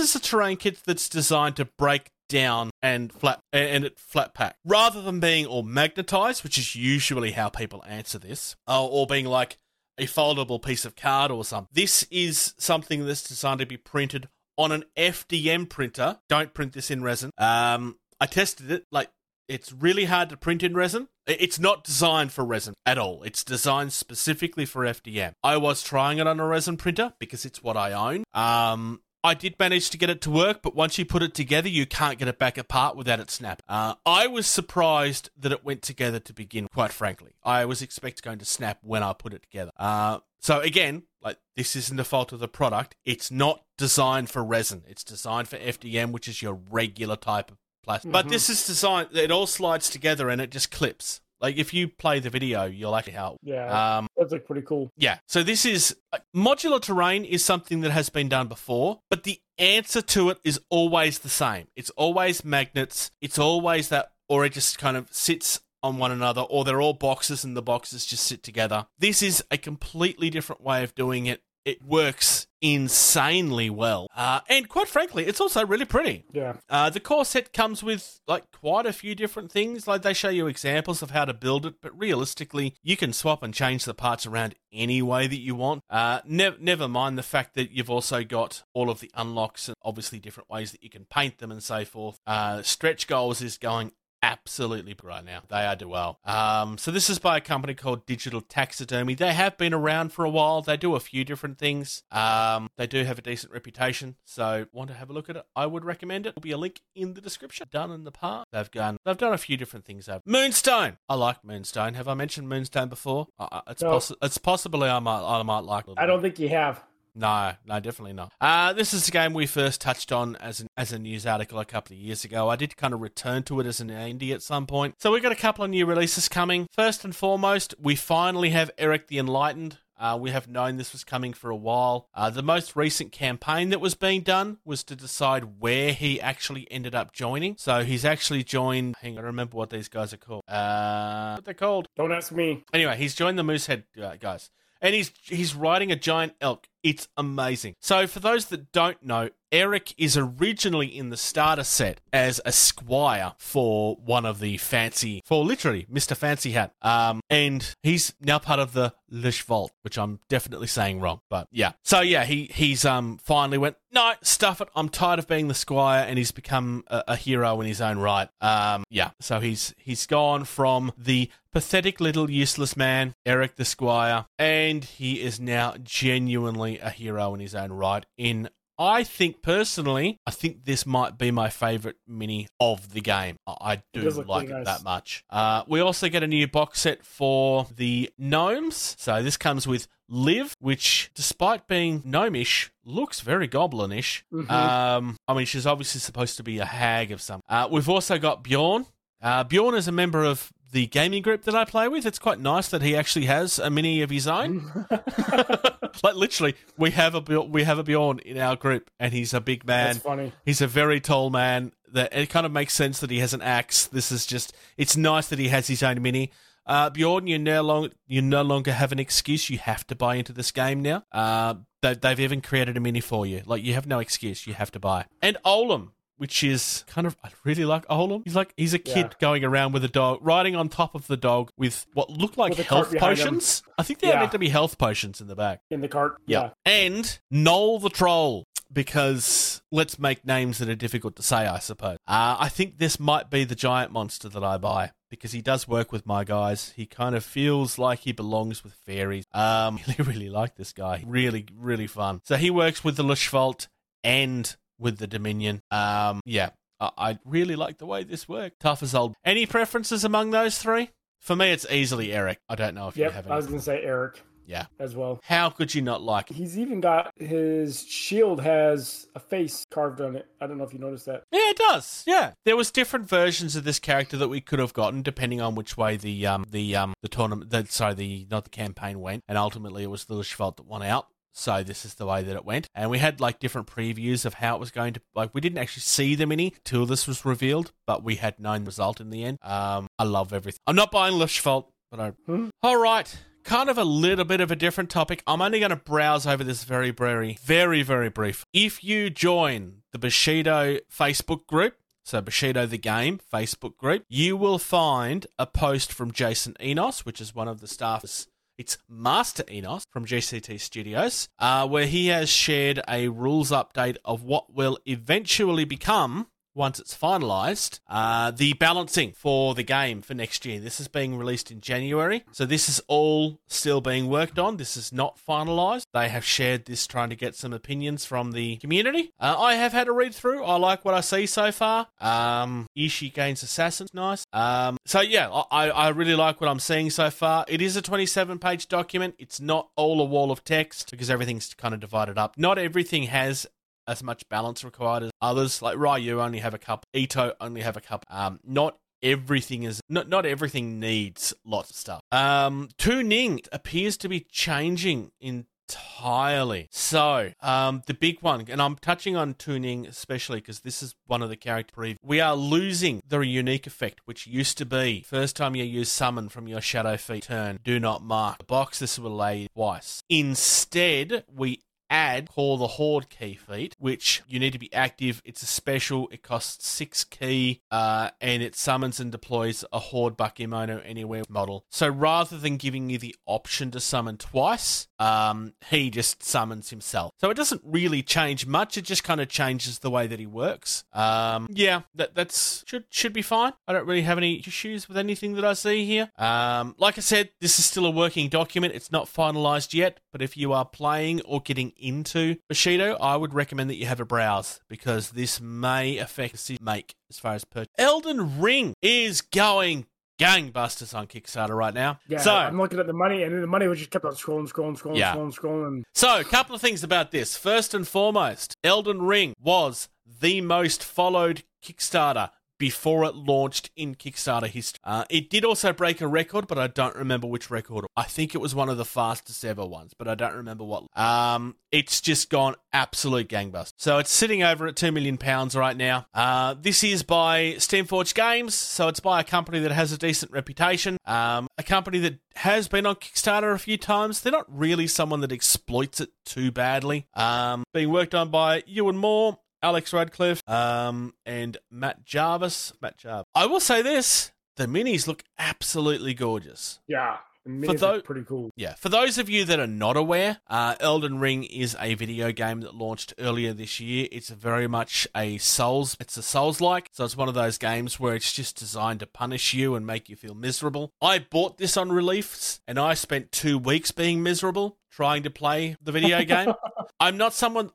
is a terrain kit that's designed to break down and flat and it flat pack rather than being all magnetized, which is usually how people answer this, or, being like a foldable piece of card or something. This is something that's designed to be printed on an FDM printer. Don't print this in resin. Um, I tested it. Like, it's really hard to print in resin. It's not designed for resin at all. It's designed specifically for FDM. I was trying it on a resin printer because it's what I own. Um, I did manage to get it to work, but once you put it together, you can't get it back apart without it snap. Uh, I was surprised that it went together to begin. Quite frankly, I was expecting going to snap when I put it together. Uh, so again, like this isn't the fault of the product. It's not designed for resin. It's designed for FDM, which is your regular type of plastic. But this is designed. It all slides together and it just clips. Like if you play the video, you'll actually how. Yeah, Um, that's like pretty cool. yeah. So this is uh, modular terrain is something that has been done before, but the answer to it is always the same. It's always magnets. It's always that, or it just kind of sits on one another, or they're all boxes and the boxes just sit together. This is a completely different way of doing it. It works insanely well, uh, and quite frankly, it's also really pretty. Yeah, Uh, the core set comes with like quite a few different things. Like they show you examples of how to build it, but realistically, you can swap and change the parts around any way that you want. Uh, ne- never mind the fact that you've also got all of the unlocks and obviously different ways that you can paint them and so forth. Uh, stretch goals is going absolutely right now. They are do well. Um, so this is by a company called Digital Taxidermy. They have been around for a while. They do a few different things. Um, they do have a decent reputation. So want to have a look at it? I would recommend it. There'll be a link in the description. Done in the past. They've done. They've done a few different things. Over. Moonstone. I like Moonstone. Have I mentioned Moonstone before? Uh, it's No. possi- It's possibly I might. I might like. it a little I don't think you have. No, no, definitely not. Uh, this is a game we first touched on as an, as a news article a couple of years ago. I did kind of return to it as an indie at some point. So we've got a couple of new releases coming. First and foremost, we finally have Eric the Enlightened. Uh, we have known this was coming for a while. Uh, the most recent campaign that was being done was to decide where he actually ended up joining. So he's actually joined. Hang on, I remember what these guys are called. Uh, what they're called? Don't ask me. Anyway, he's joined the Moosehead uh, guys, and he's he's riding a giant elk. It's amazing. So, for those that don't know, Eric is originally in the starter set as a squire for one of the fancy, for literally Mister Fancy Hat, um, and he's now part of the Lish Vault, which I'm definitely saying wrong, but yeah. So yeah, he he's um finally went no stuff it. I'm tired of being the squire, and he's become a, a hero in his own right. Um, yeah. So he's he's gone from the pathetic little useless man, Eric the Squire, and he is now genuinely a hero in his own right. In I think personally, I think this might be my favorite mini of the game. I- do look like it nice. that much. Uh, we also get a new box set for the gnomes. So this comes with Liv, which, despite being gnomish, looks very goblinish. Mhm. Um, I mean, she's obviously supposed to be a hag of some. Uh, we've also got Bjorn. Uh, Bjorn is a member of the gaming group that I play with. It's quite nice that he actually has a mini of his own. (laughs) (laughs) like literally, we have a we have a Bjorn in our group, and he's a big man. That's funny. He's a very tall man. That it kind of makes sense that he has an axe. This is just it's nice that he has his own mini. Uh, Bjorn, you no long you no longer have an excuse. You have to buy into this game now. Uh, they, they've even created a mini for you. Like you have no excuse. You have to buy. And Olam, which is kind of I really like Olam. He's like he's a kid Yeah. going around with a dog, riding on top of the dog with what look like health him. potions. I think they're Yeah. meant to be health potions in the back. In the cart. Yeah. And Noel the Troll, because let's make names that are difficult to say, I suppose. Uh, I think this might be the giant monster that I buy. Because he does work with my guys. He kind of feels like he belongs with fairies. Um, I (laughs) really, really like this guy. Really, really fun. So he works with the Leshavult and with the Dominion. Um, yeah, I, I really like the way this worked. Tough as old. Any preferences among those three? For me, it's easily Eric. I don't know if you have Yep. any. I was gonna say Eric Yeah. as well. How could you not like He's even got his shield has a face carved on it. I don't know if you noticed that. Yeah, it does. Yeah, there was different versions of this character that we could have gotten depending on which way the um the um the tournament the sorry the not the campaign went, and ultimately it was the Lichveld that won out. So this is the way that it went, and we had like different previews of how it was going to. Like we didn't actually see the mini till this was revealed, but we had known the result in the end. Um, I love everything. I'm not buying Lichveld, but I. Hmm? All right. Kind of a little bit of a different topic. I'm only going to browse over this very, very, very, very brief. If you join the Bushido Facebook group, so Bushido the Game Facebook group, you will find a post from Jason Enos, which is one of the staffers. It's Master Enos from GCT Studios, uh, where he has shared a rules update of what will eventually become once it's finalized, uh, the balancing for the game for next year. This is being released in January, so this is all still being worked on. This is not finalized. They have shared this, trying to get some opinions from the community. Uh, I have had a read through. I like what I see so far. Um, Ishi gains assassins, nice. Um, so yeah, I, I really like what I'm seeing so far. It is a 27 page document. It's not all a wall of text because everything's kind of divided up. Not everything has as much balance required as others. Like Ryu only have a couple, Ito only have a couple. Um, not everything is not not everything needs lots of stuff. Um, Tu Ning appears to be changing entirely. So, um, the big one, and I'm touching on tuning especially because this is one of the character. We are losing the unique effect, which used to be first time you use summon from your shadow feet turn, do not mark the box. This will lay twice. Instead, we add call the horde key feat which you need to be active. It's a special. It costs six key uh, and it summons and deploys a horde bakemono anywhere model. So rather than giving you the option to summon twice um, he just summons himself. So it doesn't really change much. It just kind of changes the way that he works. Um, yeah that that's should should be fine. I don't really have any issues with anything that i see here. Um, like i said this is still a working document. It's not finalized yet but if you are playing or getting into Bushido, I would recommend that you have a browse because this may affect the make as far as purchase. Elden Ring is going gangbusters on Kickstarter right now. Yeah, so I'm looking at the money, and the money was just kept on scrolling, scrolling, scrolling, Yeah. scrolling, scrolling. So, a couple of things about this. First and foremost, Elden Ring was the most followed Kickstarter before it launched in Kickstarter history. Uh, it did also break a record, but I don't remember which record. I think it was one of the fastest ever ones, but I don't remember what. Um, it's just gone absolute gangbusters. So it's sitting over at two million pounds right now. Uh, this is by Steamforged Games, so it's by a company that has a decent reputation. Um, a company that has been on Kickstarter a few times. They're not really someone that exploits it too badly. Um, being worked on by Ewan Moore, Alex Radcliffe, um, and Matt Jarvis. Matt Jarvis. I will say this: the minis look absolutely gorgeous. Yeah, minis For are tho- pretty cool. Yeah, for those of you that are not aware, uh, Elden Ring is a video game that launched earlier this year. It's very much a Souls. It's a Souls-like, so it's one of those games where it's just designed to punish you and make you feel miserable. I bought this on release, and I spent two weeks being miserable trying to play the video (laughs) game. I'm not someone.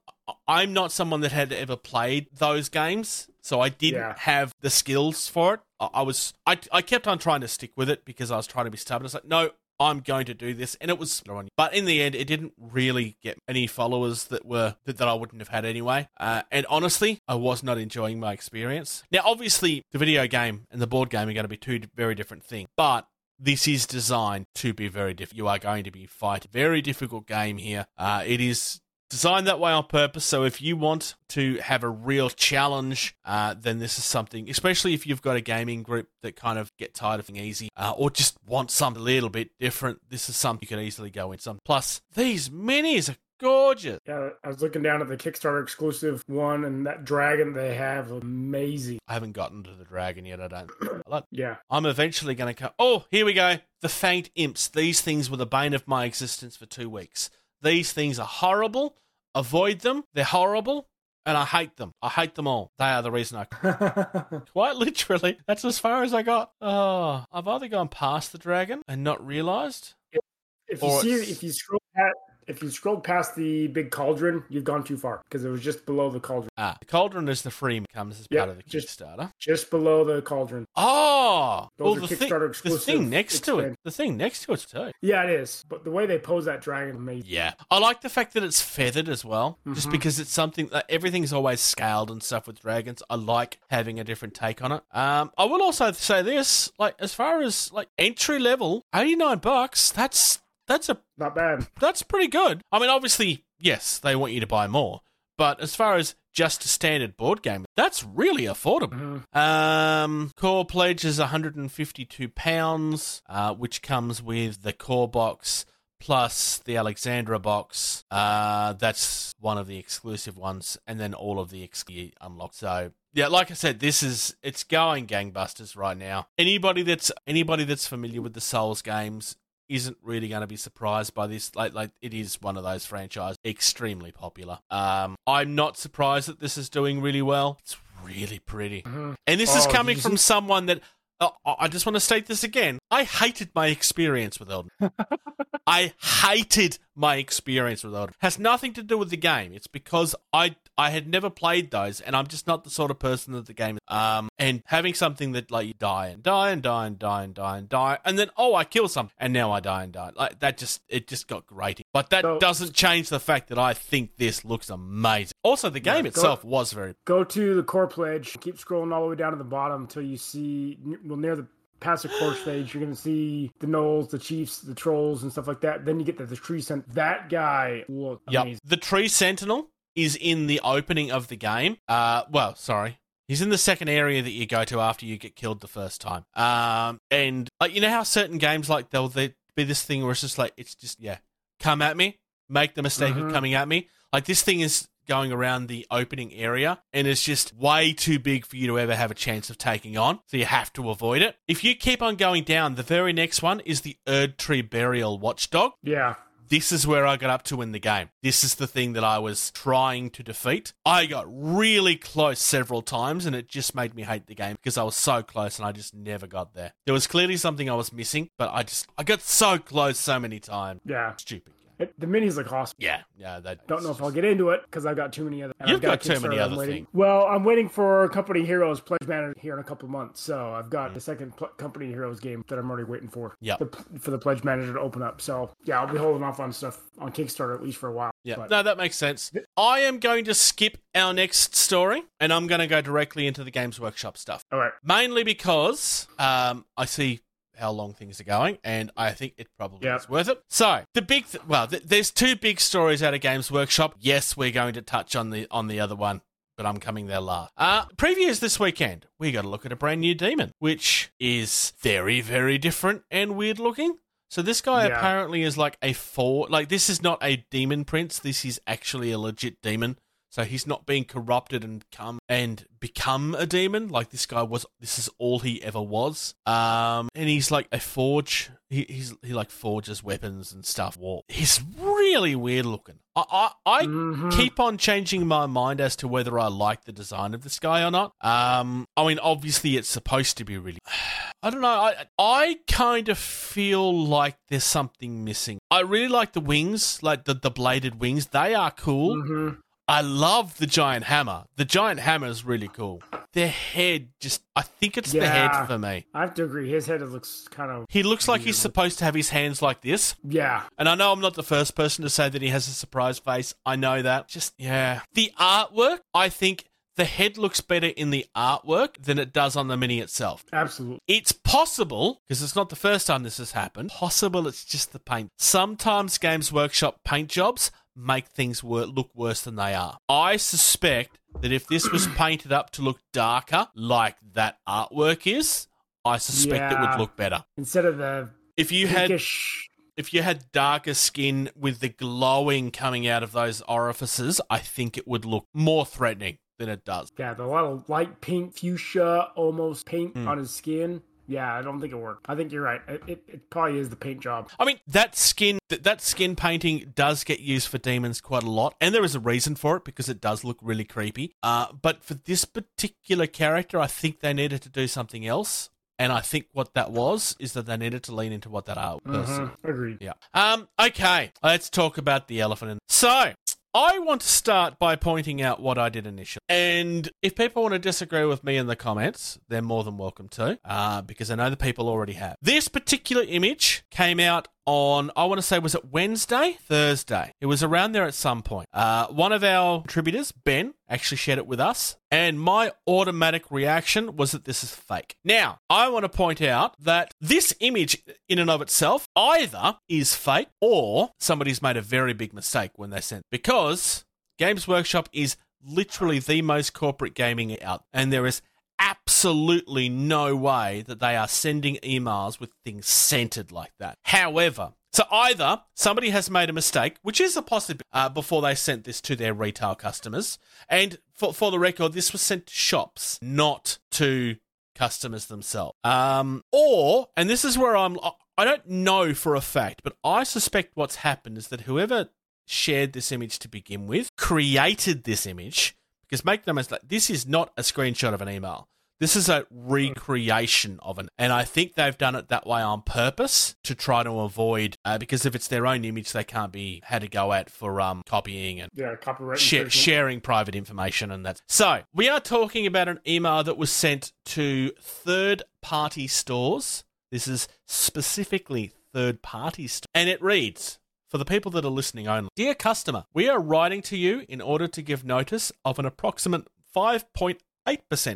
I'm not someone that had ever played those games, so I didn't Yeah. have the skills for it. I, was. I, I kept on trying to stick with it because I was trying to be stubborn. I was like, no, I'm going to do this, and it was. But in the end, it didn't really get any followers that were that, that I wouldn't have had anyway. Uh, and honestly, I was not enjoying my experience. Now, obviously, the video game and the board game are going to be two very different things, but. This is designed to be very difficult. You are going to be fighting very difficult game here. Uh, it is designed that way on purpose. So if you want to have a real challenge, uh, then this is something, especially if you've got a gaming group that kind of get tired of things easy uh, or just want something a little bit different. This is something you can easily go in. Some plus these minis are gorgeous. Yeah, I was looking down at the Kickstarter exclusive one, and that dragon they have amazing. I haven't gotten to the dragon yet. I don't. (clears throat) I Yeah, I'm eventually going to come. Oh, here we go. The faint imps. These things were the bane of my existence for two weeks. These things are horrible. Avoid them. They're horrible. And I hate them. I hate them all. They are the reason I. (laughs) Quite literally. That's as far as I got. Oh, I've either gone past the dragon and not realised. if you see, it's- if you scroll past, if you scrolled past the big cauldron, you've gone too far because it was just below the cauldron, Ah, the cauldron is the free comes as Yeah, part of the just- Kickstarter. just below the cauldron. Oh, Those well, are the Kickstarter the exclusive thing next to it. The thing next to it too. Yeah, it is. But the way they pose that dragon, amazing. Yeah, I like the fact that it's feathered as well, just Mhm. because it's something that everything's always scaled and stuff with dragons. I like having a different take on it. Um, I will also say this, like as far as like entry level, eighty nine bucks. That's that's a Not bad. that's pretty good. I mean, obviously, yes, they want you to buy more, but as far as just a standard board game, that's really affordable. Mhm. Um, core pledge is 152 pounds, uh, which comes with the core box plus the Alexandra box. Uh, that's one of the exclusive ones, and then all of the ex- unlocked. So. Yeah, like I said, this is it's going gangbusters right now. Anybody that's anybody that's familiar with the Souls games isn't really going to be surprised by this. Like, like it is one of those franchises extremely popular. Um, I'm not surprised that this is doing really well. It's really pretty. And this is Oh, did coming from someone that. Uh, I just want to state this again. I hated my experience with Elden. (laughs) I hated my experience with Elden. Has nothing to do with the game. It's because I I had never played those, and I'm just not the sort of person that the game. Um, and having something that like you die and die and die and die and die and die, and then oh I kill something, and now I die and die. Like that just it just got grating. But that So- doesn't change the fact that I think this looks amazing. Also, the game go- itself was very Go to the core pledge. Keep scrolling all the way down to the bottom until you see well near the past the core stage. You're gonna see the gnolls, the chiefs, the trolls, and stuff like that. Then you get to the tree cent. That guy looked Yep. amazing. The Tree Sentinel is in the opening of the game. Uh, well, sorry. He's in the second area that you go to after you get killed the first time. Um, and like you know how certain games like they'll be this thing where it's just like it's just yeah, come at me, make the mistake of Mhm. coming at me. Like this thing is going around the opening area and it's just way too big for you to ever have a chance of taking on. So you have to avoid it. If you keep on going down, the very next one is the Erd Tree Burial Watchdog Yeah. this is where I got up to in the game. This is the thing that I was trying to defeat. I got really close several times and it just made me hate the game because I was so close and I just never got there. There was clearly something I was missing, but I just I got so close so many times. Yeah. Stupid. It, (laughs) the minis look awesome. Yeah, yeah, that Don't know if I'll get into it because I've got too many other. You've I've got, got too many other things. Well, I'm waiting for Company Heroes Pledge Manager here in a couple months, so I've Mm. got the second pl- Company Heroes game that I'm already waiting for. Yep. the- for the Pledge Manager to open up. So yeah, I'll be holding off on stuff on Kickstarter at least for a while. Yeah, But- no, that makes sense. I am going to skip our next story and I'm going to go directly into the Games Workshop stuff. all right. mainly because um, I see how long things are going, and I think it probably Yep. is worth it. So the big, th- well, th- there's two big stories out of Games Workshop. Yes, we're going to touch on the on the other one. But I'm coming there last. Uh, previews this weekend. We got to look at a brand new demon, which is very, very different and weird looking. So this guy Yeah. apparently is like a four. Like this is not a demon prince. This is actually a legit demon. So he's not being corrupted and come and become a demon. Like this guy was. This is all he ever was. Um, and he's like a forge. He he's he like forges weapons and stuff. War. He's really weird looking. I I, I Mhm. keep on changing my mind as to whether I like the design of this guy or not. Um, I mean, obviously it's supposed to be really. (sighs) I don't know. I I kind of feel like there's something missing. I really like the wings, like the the bladed wings. They are cool. Mhm. I love the giant hammer. The giant hammer is really cool. The head just I think it's the head for me. I have to agree. His head looks kind of He looks like he's supposed to have his hands like this. yeah. And I know I'm not the first person to say that he has a surprise face. I know that. Just, yeah. The artwork, I think the head looks better in the artwork than it does on the mini itself. Absolutely. It's possible, because it's not the first time this has happened, possible it's just the paint. Sometimes Games Workshop paint jobs make things wor- look worse than they are. I suspect that if this was (clears throat) painted up to look darker, like that artwork is, I suspect it would look better. Instead of the If you had if you had darker skin with the glowing coming out of those orifices, I think it would look more threatening than it does. yeah, the lot of light pink fuchsia almost paint Hmm. on his skin. Yeah, I don't think it worked. I think you're right. It, it, it probably is the paint job. I mean, that skin th- that skin painting does get used for demons quite a lot, and there is a reason for it because it does look really creepy. Uh, but for this particular character, I think they needed to do something else. And I think what that was is that they needed to lean into what that art person Mhm. Agreed. Yeah. Um. Okay. Let's talk about the elephant. In- so. I want to start by pointing out what I did initially. And if people want to disagree with me in the comments, they're more than welcome to, uh, because I know the people already have. This particular image came out on, I want to say, was it Wednesday? Thursday. It was around there at some point. Uh, one of our contributors, Ben, actually shared it with us. And my automatic reaction was that this is fake. Now, I want to point out that this image, in and of itself, either is fake or somebody's made a very big mistake when they sent. Because Games Workshop is literally the most corporate gaming out, and there is absolutely no way that they are sending emails with things centered like that. However, so either somebody has made a mistake, which is a possibility, uh, before they sent this to their retail customers, and for for the record, this was sent to shops, not to customers themselves. Um, or, and this is where I'm, I don't know for a fact, but I suspect what's happened is that whoever shared this image to begin with created this image because make no mistake, this is not a screenshot of an email. This is a recreation of an, and I think they've done it that way on purpose to try to avoid, uh, because if it's their own image, they can't be had to go at for um copying and Yeah, copyright. Infringement. sharing private information and that. So we are talking about an email that was sent to third-party stores. This is specifically third-party stores, and it reads. For the people that are listening only, dear customer, we are writing to you in order to give notice of an approximate 5.8%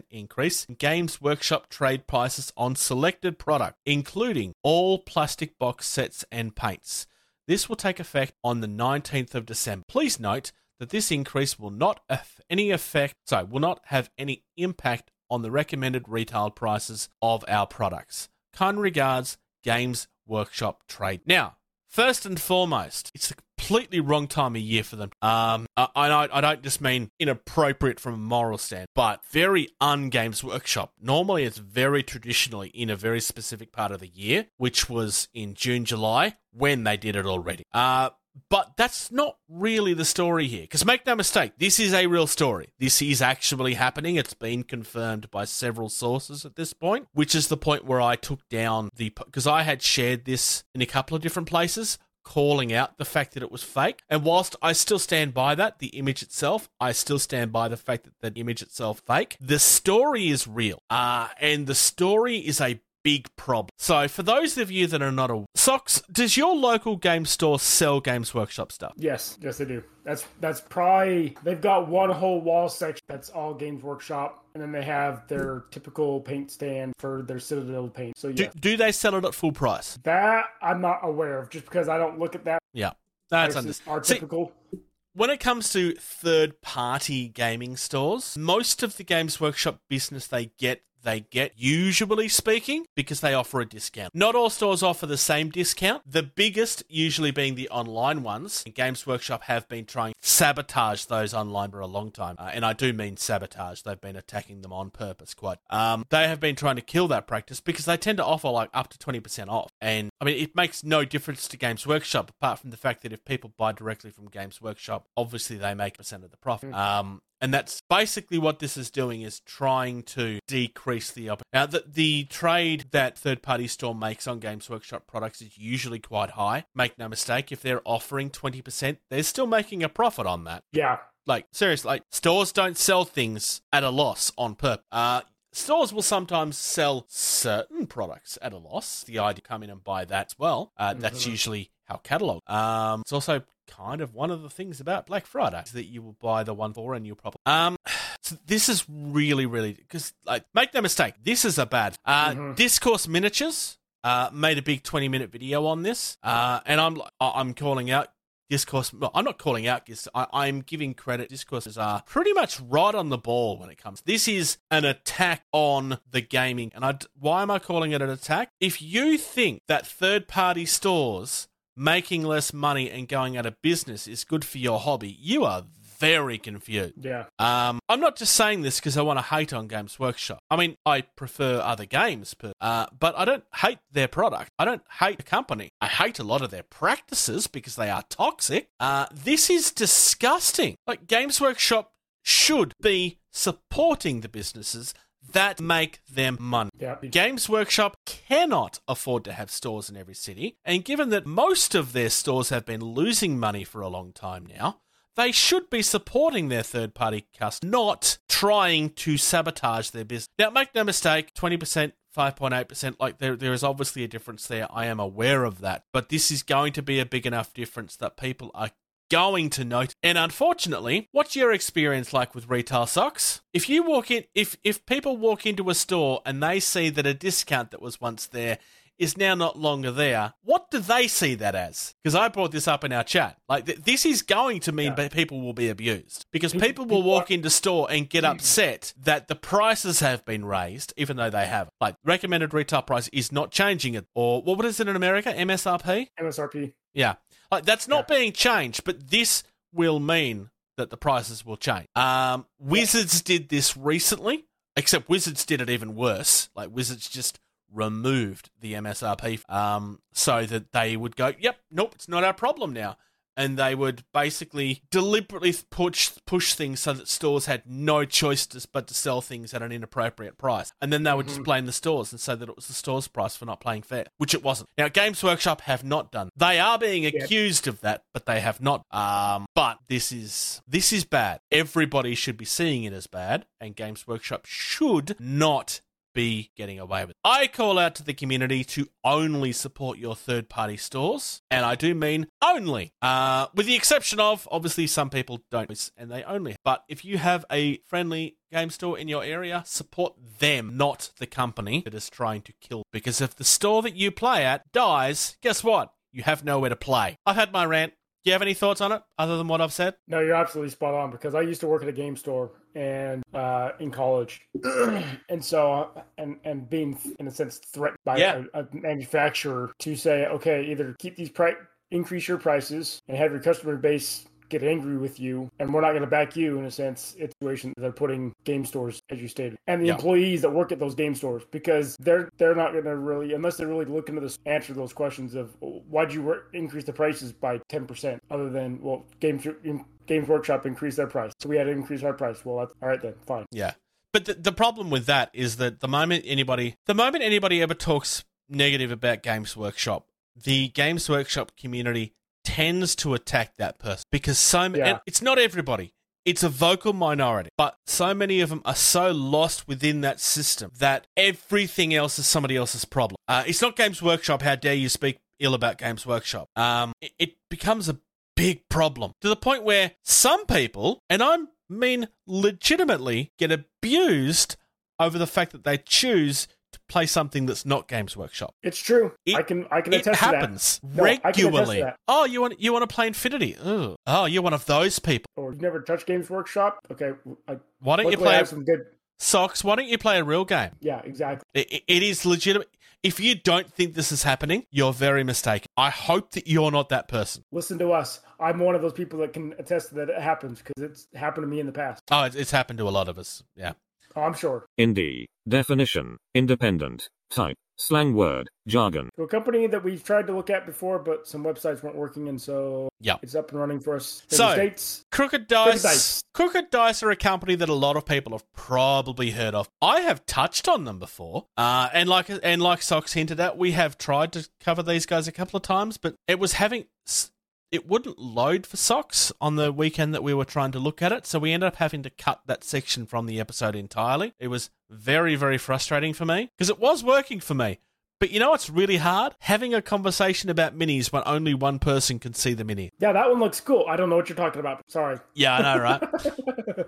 increase in Games Workshop trade prices on selected product, including all plastic box sets and paints. This will take effect on the 19th of December. Please note that this increase will not have any effect, sorry, will not have any impact on the recommended retail prices of our products. Kind regards, Games Workshop Trade. Now, first and foremost, it's a completely wrong time of year for them. Um, I, I, I don't just mean inappropriate from a moral stand, but very un-Games Workshop. Normally, it's very traditionally in a very specific part of the year, which was in June, July, when they did it already. Uh, but that's not really the story here. Because make no mistake, this is a real story. This is actually happening. It's been confirmed by several sources at this point, which is the point where I took down the. Because I had shared this in a couple of different places, calling out the fact that it was fake. And whilst I still stand by that, the image itself, I still stand by the fact that the image itself fake. The story is real. Uh, and the story is a big problem. So, for those of you that are not aware, Socks, does your local game store sell Games Workshop stuff? Yes, yes, they do. That's that's probably they've got one whole wall section that's all Games Workshop, and then they have their typical paint stand for their Citadel paint. So Do, yeah, do they sell it at full price? that I'm not aware of, just because I don't look at that. Yeah. That's understandable. See, typical. when it comes to third party gaming stores, most of the Games Workshop business they get they get, usually speaking, because they offer a discount. Not all stores offer the same discount. The biggest, usually being the online ones. Games Workshop have been trying to sabotage those online for a long time. Uh, and I do mean sabotage. They've been attacking them on purpose quite. Um, they have been trying to kill that practice because they tend to offer like up to 20% off. And I mean, it makes no difference to Games Workshop apart from the fact that if people buy directly from Games Workshop, obviously they make a percent of the profit. Um, and that's basically what this is doing is trying to decrease the op- now the, the trade that third party store makes on games workshop products is usually quite high make no mistake if they're offering 20% they're still making a profit on that Yeah, like seriously like stores don't sell things at a loss on purpose uh Stores will sometimes sell certain products at a loss. The idea come in and buy that as well. Uh, that's usually how catalog. Um, it's also kind of one of the things about Black Friday is that you will buy the one for and you'll probably. Um, (sighs) so this is really, really because like make no mistake, this is a bad. Uh, Discourse Miniatures uh made a big twenty minute video on this. Uh, and I'm I'm calling out Discourse. Well, I'm not calling out. I, I'm giving credit. Discourses are pretty much right on the ball when it comes. This is an attack on the gaming, and I, Why am I calling it an attack? If you think that third-party stores making less money and going out of business is good for your hobby, you are very confused. yeah. Um, I'm not just saying this because I want to hate on Games Workshop. I mean, I prefer other games, per- uh, but I don't hate their product. I don't hate the company. I hate a lot of their practices because they are toxic. Uh, this is disgusting. Like, Games Workshop should be supporting the businesses that make them money. Yeah. Games Workshop cannot afford to have stores in every city, and given that most of their stores have been losing money for a long time now, they should be supporting their third party customers, not trying to sabotage their business. Now, make no mistake, 20%. 5.8% like there there is obviously a difference there I am aware of that but this is going to be a big enough difference that people are going to note. And unfortunately, what's your experience like with retail socks? If you walk in, if if people walk into a store and they see that a discount that was once there is now not longer there, what do they see that as? Because I brought this up in our chat. Like th- this is going to mean that people will be abused because people will walk into store and get hmm. upset that the prices have been raised, even though they have. Like recommended retail price is not changing it, or what is it in America? MSRP. MSRP. Yeah. Like that's not being changed, but this will mean that the prices will change. Um, Wizards did this recently, except Wizards did it even worse. Like Wizards just removed the MSRP um, so that they would go, yep, nope, it's not our problem now. And they would basically deliberately push push things so that stores had no choice to, but to sell things at an inappropriate price, and then they would just blame the stores and say that it was the store's price for not playing fair, which it wasn't. Now, Games Workshop have not done. They are being accused of that, but they have not. Um, but this is this is bad. Everybody should be seeing it as bad, and Games Workshop should not be getting away with. I call out to the community to only support your third party stores, and I do mean only. Uh, with the exception of obviously some people don't and they only. But if you have a friendly game store in your area, support them, not the company that is trying to kill. Because if the store that you play at dies, guess what? You have nowhere to play. I've had my rant. Do you have any thoughts on it other than what I've said? No, you're absolutely spot on because I used to work at a game store and uh, in college, (clears throat) and so and and being in a sense threatened by Yeah. a, a manufacturer to say, okay, either keep these price, increase your prices, and have your customer base get angry with you, and we're not going to back you in a sense. It's a situation that they're putting game stores, as you stated, and the Yeah. employees that work at those game stores because they're they're not going to really unless they're really looking to this answer those questions of why'd you increase the prices by ten percent other than well games Games Workshop increased their price, so we had to increase our price. Well, that's all right then, fine. Yeah. But the, the problem with that is that the moment anybody the moment anybody ever talks negative about Games Workshop, the Games Workshop community tends to attack that person because so Yeah. and it's not everybody. It's a vocal minority, but so many of them are so lost within that system that everything else is somebody else's problem. Uh, it's not Games Workshop. How dare you speak ill about Games Workshop? Um, it, it becomes a big problem to the point where some people, and I mean legitimately, get abused over the fact that they choose play something that's not Games Workshop. It's true. It- I can I can It attest happens to that. No, I can attest to regularly. that. Oh, you want you want to play Infinity? Ugh. Oh, you're one of those people. Or you've never touched Games Workshop? Okay, I, Why don't you play have some good. socks? Why don't you play a real game? Yeah, exactly. It, it- it is legitimate. If you don't think this is happening, you're very mistaken. I hope that you're not that person. Listen to us. I'm one of those people that can attest that it happens because it's happened to me in the past. Oh, it's, it's happened to a lot of us. Yeah. Oh, I'm sure. Indie. Definition. Independent. Type. Slang word. Jargon. So a company that we've tried to look at before, but some websites weren't working, and so Yeah. it's up and running for us. in So- the states. Crooked Dice. Dice. Crooked Dice are a company that a lot of people have probably heard of. I have touched on them before, uh, and like and like Socks hinted at, we have tried to cover these guys a couple of times, but it was having it wouldn't load for Socks on the weekend that we were trying to look at it, so we ended up having to cut that section from the episode entirely. It was very very frustrating for me because it was working for me. But you know what's really hard? Having a conversation about minis when only one person can see the mini. Yeah, that one looks cool. I don't know what you're talking about. Sorry. Yeah, I know, right?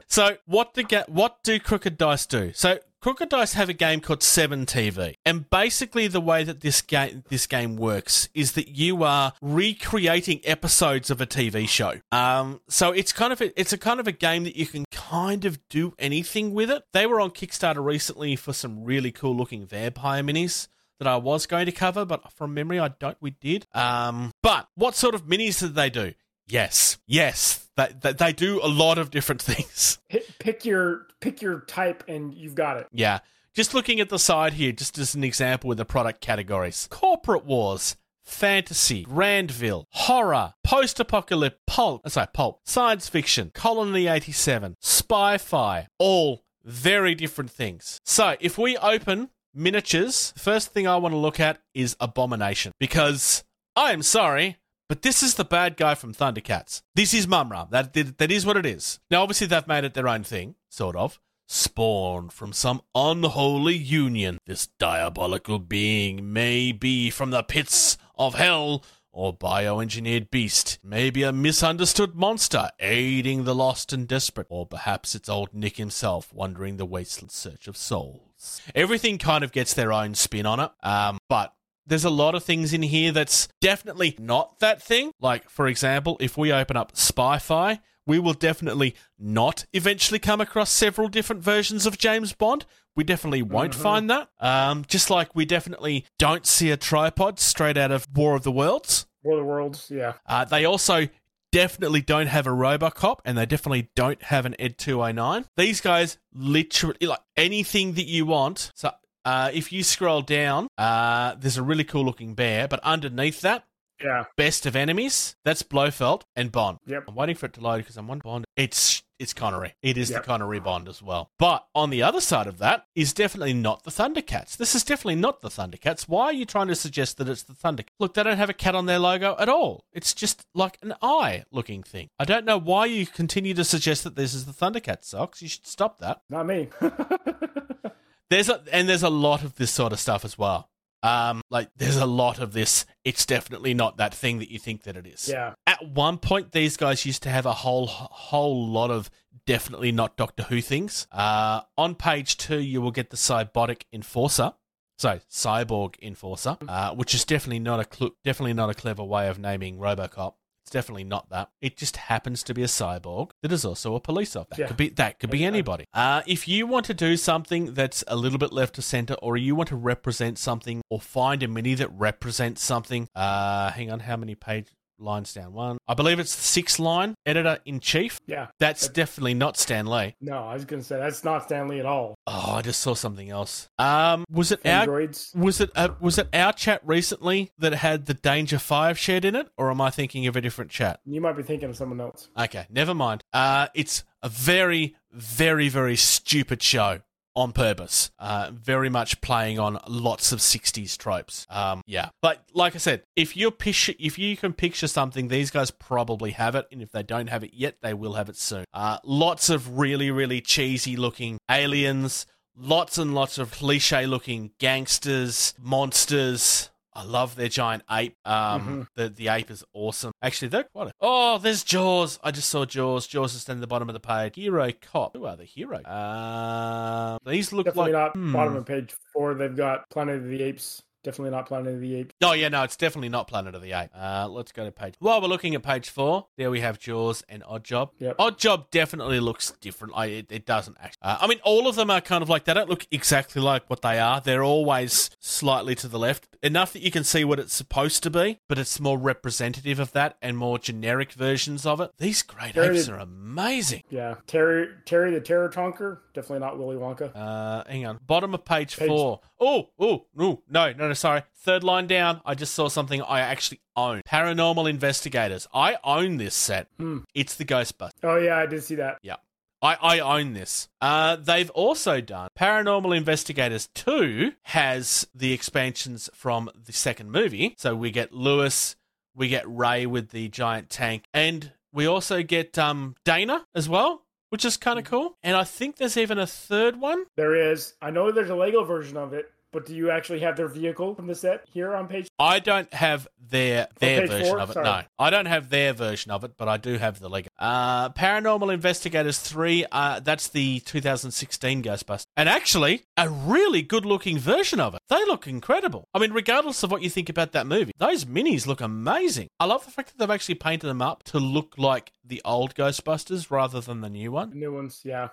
(laughs) so what do get what do Crooked Dice do? So Crooked Dice have a game called Seven TV, and basically the way that this game this game works is that you are recreating episodes of a TV show. Um, so it's kind of a, it's a kind of a game that you can kind of do anything with it. They were on Kickstarter recently for some really cool looking vampire minis that I was going to cover, but from memory, I don't. We did. Um, but what sort of minis did they do? Yes, yes, they, they, they do a lot of different (laughs) things. Pick your pick your type, and you've got it. Yeah, just looking at the side here, just as an example with the product categories: corporate wars. Fantasy, Grandville, horror, post-apocalyptic, pulp, uh, sorry, pulp, science fiction, Colony 87, spy-fi, all very different things. So, if we open miniatures, first thing I want to look at is Abomination because I am sorry, but this is the bad guy from Thundercats. This is Mumm-Ra. That, that that is what it is. Now, obviously, they've made it their own thing, sort of. Spawned from some unholy union, this diabolical being may be from the pits of hell or bioengineered beast, maybe a misunderstood monster aiding the lost and desperate, or perhaps it's old Nick himself wandering the wasteland search of souls. Everything kind of gets their own spin on it, um, but there's a lot of things in here that's definitely not that thing. Like, for example, if we open up Spy-Fi, we will definitely not eventually come across several different versions of James Bond. We definitely won't find that. Um, just like we definitely don't see a tripod straight out of War of the Worlds. War of the Worlds. Yeah. Uh, they also definitely don't have a Robocop, and they definitely don't have an Ed 209. These guys literally like anything that you want. So uh, if you scroll down, uh, there's a really cool looking bear, but underneath that, Yeah. Best of enemies, that's Blofeld and Bond. Yep. I'm waiting for it to load because I'm on Bond. It's it's Connery. It is Yep. the Connery Bond as well. But on the other side of that is definitely not the Thundercats. This is definitely not the Thundercats. Why are you trying to suggest that it's the Thundercats? Look, they don't have a cat on their logo at all. It's just like an eye looking thing. I don't know why you continue to suggest that this is the Thundercats socks. You should stop that. Not me. (laughs) There's a and there's a lot of this sort of stuff as well. Um, like there's a lot of this. It's definitely not that thing that you think that it is. yeah. At one point, these guys used to have a whole whole lot of definitely not Doctor Who things. Uh, on page two, you will get the Cybotic Enforcer. So Cyborg Enforcer, uh, which is definitely not a cl- definitely not a clever way of naming RoboCop. It's definitely not that. It just happens to be a cyborg that is also a police officer. That Yeah. could be that could be anybody. Uh, if you want to do something that's a little bit left to center, or you want to represent something, or find a mini that represents something, uh, hang on, how many page lines down? One, I believe it's the sixth line. Editor in chief. Yeah. That's That- definitely not Stan Lee. No, I was gonna say that's not Stan Lee at all. Oh, I just saw something else. Um, was it our Androids. was it uh, was it our chat recently that had the Danger Five shared in it, or am I thinking of a different chat? You might be thinking of someone else. Okay, never mind. Uh, it's a very, very, very stupid show on purpose. Uh, very much playing on lots of '60s tropes. Um, yeah, but like I said, if you if you can picture something, these guys probably have it, and if they don't have it yet, they will have it soon. Uh, lots of really, really cheesy looking aliens. Lots and lots of cliche looking gangsters, monsters. I love their giant ape. Um, the the ape is awesome. Actually, they're quite. A- oh, there's Jaws. I just saw Jaws. Jaws is down the bottom of the page. Hero cop. Who are the hero? Um, these look Definitely like not hmm. bottom of page four. They've got Planet of the Apes. Definitely not Planet of the Apes. Oh yeah, no, it's definitely not Planet of the Apes. Uh, let's go to page. While we're looking at page four, there we have Jaws and Odd Job. Yep. Odd Job definitely looks different. I, it, it doesn't actually. Uh, I mean, all of them are kind of like they don't look exactly like what they are. They're always slightly to the left, enough that you can see what it's supposed to be, but it's more representative of that and more generic versions of it. These great Very- apes are amazing. Yeah. Terry Terry the Terror Tonker. Definitely not Willy Wonka. Uh, hang on. Bottom of page, Page- four. Oh, oh, no, no, no, no, sorry. Third line down. I just saw something I actually own. Paranormal Investigators. I own this set. Hmm. It's the Ghostbusters. Oh yeah, I did see that. Yeah. I, I own this. Uh, they've also done Paranormal Investigators 2 has the expansions from the second movie. So we get Louis, we get Ray with the giant tank, and we also get um, Dana as well, which is kind of mm. cool. And I think there's even a third one. There is. I know there's a Lego version of it, but do you actually have their vehicle from the set here on page? I don't have their their version four? of it. Sorry. No, I don't have their version of it, but I do have the Lego. Uh, Paranormal Investigators three. Uh, that's the 2016 Ghostbusters, and actually a really good looking version of it. They look incredible. I mean, regardless of what you think about that movie, those minis look amazing. I love the fact that they've actually painted them up to look like the old Ghostbusters rather than the new one. The new ones, yeah.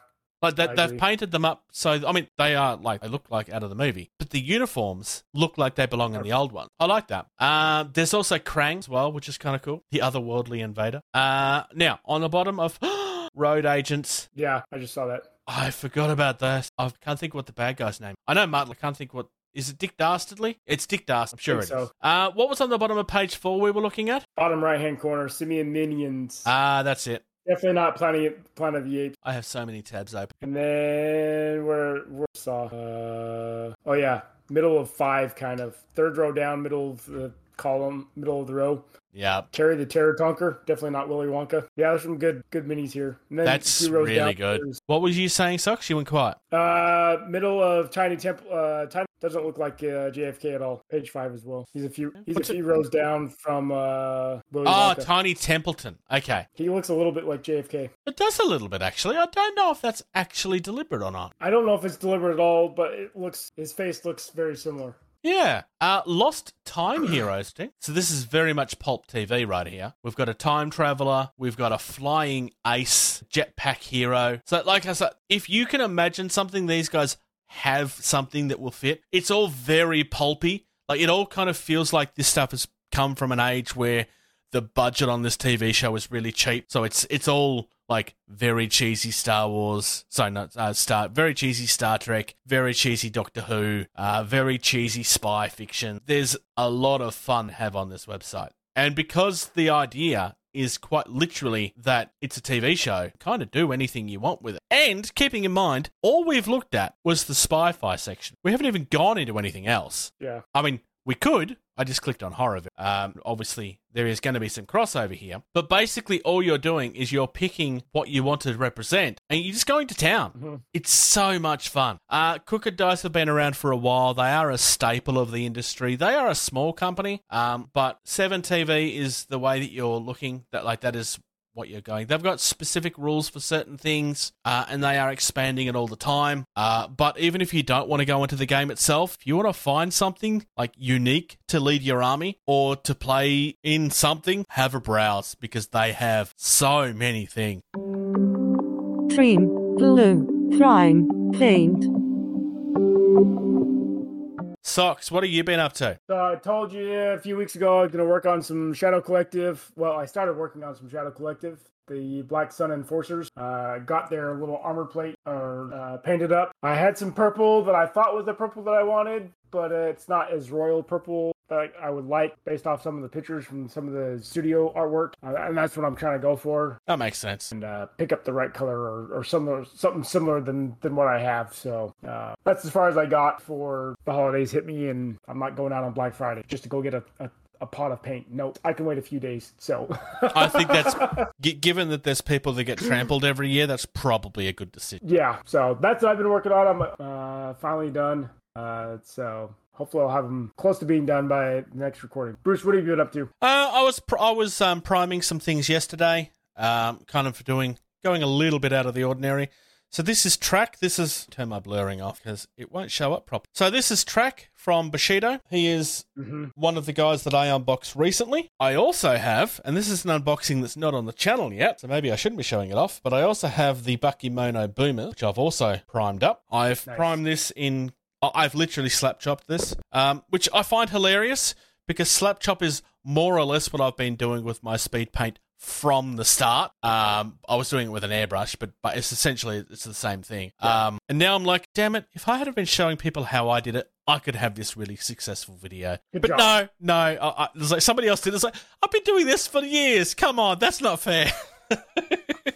Like that, they've painted them up so. I mean, they are like they look like out of the movie, but the uniforms look like they belong in the old one. I like that. Uh, there's also Krang as well, which is kind of cool. The otherworldly invader. Uh, now on the bottom of (gasps) Road Agents, Yeah, I just saw that. I forgot about that. I can't think what the bad guy's name. I know Martin. I can't think what. Is it Dick Dastardly? It's Dick Dastardly. I'm sure it is. so. Uh, what was on the bottom of page four we were looking at? Bottom right hand corner, Simian Minions. Ah, that's it. Definitely not Planet Planet of the Apes. I have so many tabs open. And then we're we're saw uh oh yeah, middle of five kind of. Third row down, middle of the column, middle of the row. Yeah, Terry the Terror Tonker, definitely not Willy Wonka. Yeah, there's some good good minis here. And then that's really down, good. there's, What was you saying, Socks? You went quiet. Uh, middle of Tiny Temple. Uh, Tiny doesn't look like uh, JFK at all. Page five as well. He's a few. He's What's a it- few rows down from uh. Willy Oh, Wonka. Tiny Templeton. Okay. he looks a little bit like JFK. It does a little bit, actually. I don't know if that's actually deliberate or not. I don't know if it's deliberate at all, but it looks. His face looks very similar. Yeah. Uh, Lost Time Heroes. Dick. So this is very much pulp TV right here. We've got a time traveler. We've got a flying ace jetpack hero. So, like I said, if you can imagine something these guys have something that will fit, it's all very pulpy. Like it all kind of feels like this stuff has come from an age where the budget on this TV show is really cheap. So it's it's all like very cheesy Star Wars, sorry, not uh, Star, very cheesy Star Trek, very cheesy Doctor Who, uh, very cheesy spy fiction. There's a lot of fun have on this website. And because the idea is quite literally that it's a TV show, kind of do anything you want with it. And keeping in mind, all we've looked at was the spy fi section. We haven't even gone into anything else. Yeah. I mean, we could. I just clicked on horror. Um, obviously, there is going to be some crossover here, but basically, all you're doing is you're picking what you want to represent, and you're just going to town. It's so much fun. Uh, Crooked Dice have been around for a while. They are a staple of the industry. They are a small company, um, but Seven TV is the way that you're looking. That like that is what you're going. They've got specific rules for certain things, uh, and they are expanding it all the time. Uh, but even if you don't want to go into the game itself, if you want to find something like unique to lead your army or to play in something, have a browse because they have so many things. Trim, glue, prime, paint. Socks, what have you been up to? So I told you a few weeks ago I'm going to work on some Shadow Collective. Well, I started working on some Shadow Collective. The Black Sun Enforcers uh, got their little armor plate or uh, painted up. I had some purple that I thought was the purple that I wanted, but uh, it's not as royal purple that I would like based off some of the pictures from some of the studio artwork, uh, and that's what I'm trying to go for That makes sense. and uh, pick up the right color or, or similar, something similar than than what I have. So uh, that's as far as I got for the holidays hit me, and I'm not going out on Black Friday just to go get a. a a pot of paint. No, I can wait a few days. So (laughs) I think that's (laughs) given that there's people that get trampled every year. That's probably a good decision. yeah. So that's what I've been working on. I'm uh, finally done. Uh, so hopefully I'll have them close to being done by the next recording. Bruce, what have you been up to? Uh, I was pr- I was um, priming some things yesterday. Um, kind of doing going a little bit out of the ordinary. So this is track. This is turn my blurring off because it won't show up properly. So this is track from Bushido. He is one of the guys that I unboxed recently. I also have, and this is an unboxing that's not on the channel yet, so maybe I shouldn't be showing it off. But I also have the Bucky Mono Boomer, which I've also primed up. I've Nice. primed this in. I've literally slap chopped this, um, which I find hilarious because slap chop is more or less what I've been doing with my speed paint from the start. Um, I was doing it with an airbrush, but but it's essentially it's the same thing. Um, and now I'm like, damn it! If I had been showing people how I did it, I could have this really successful video. Good but job. no, no, I, I, it's like somebody else did. It's like I've been doing this for years. Come on, that's not fair. (laughs)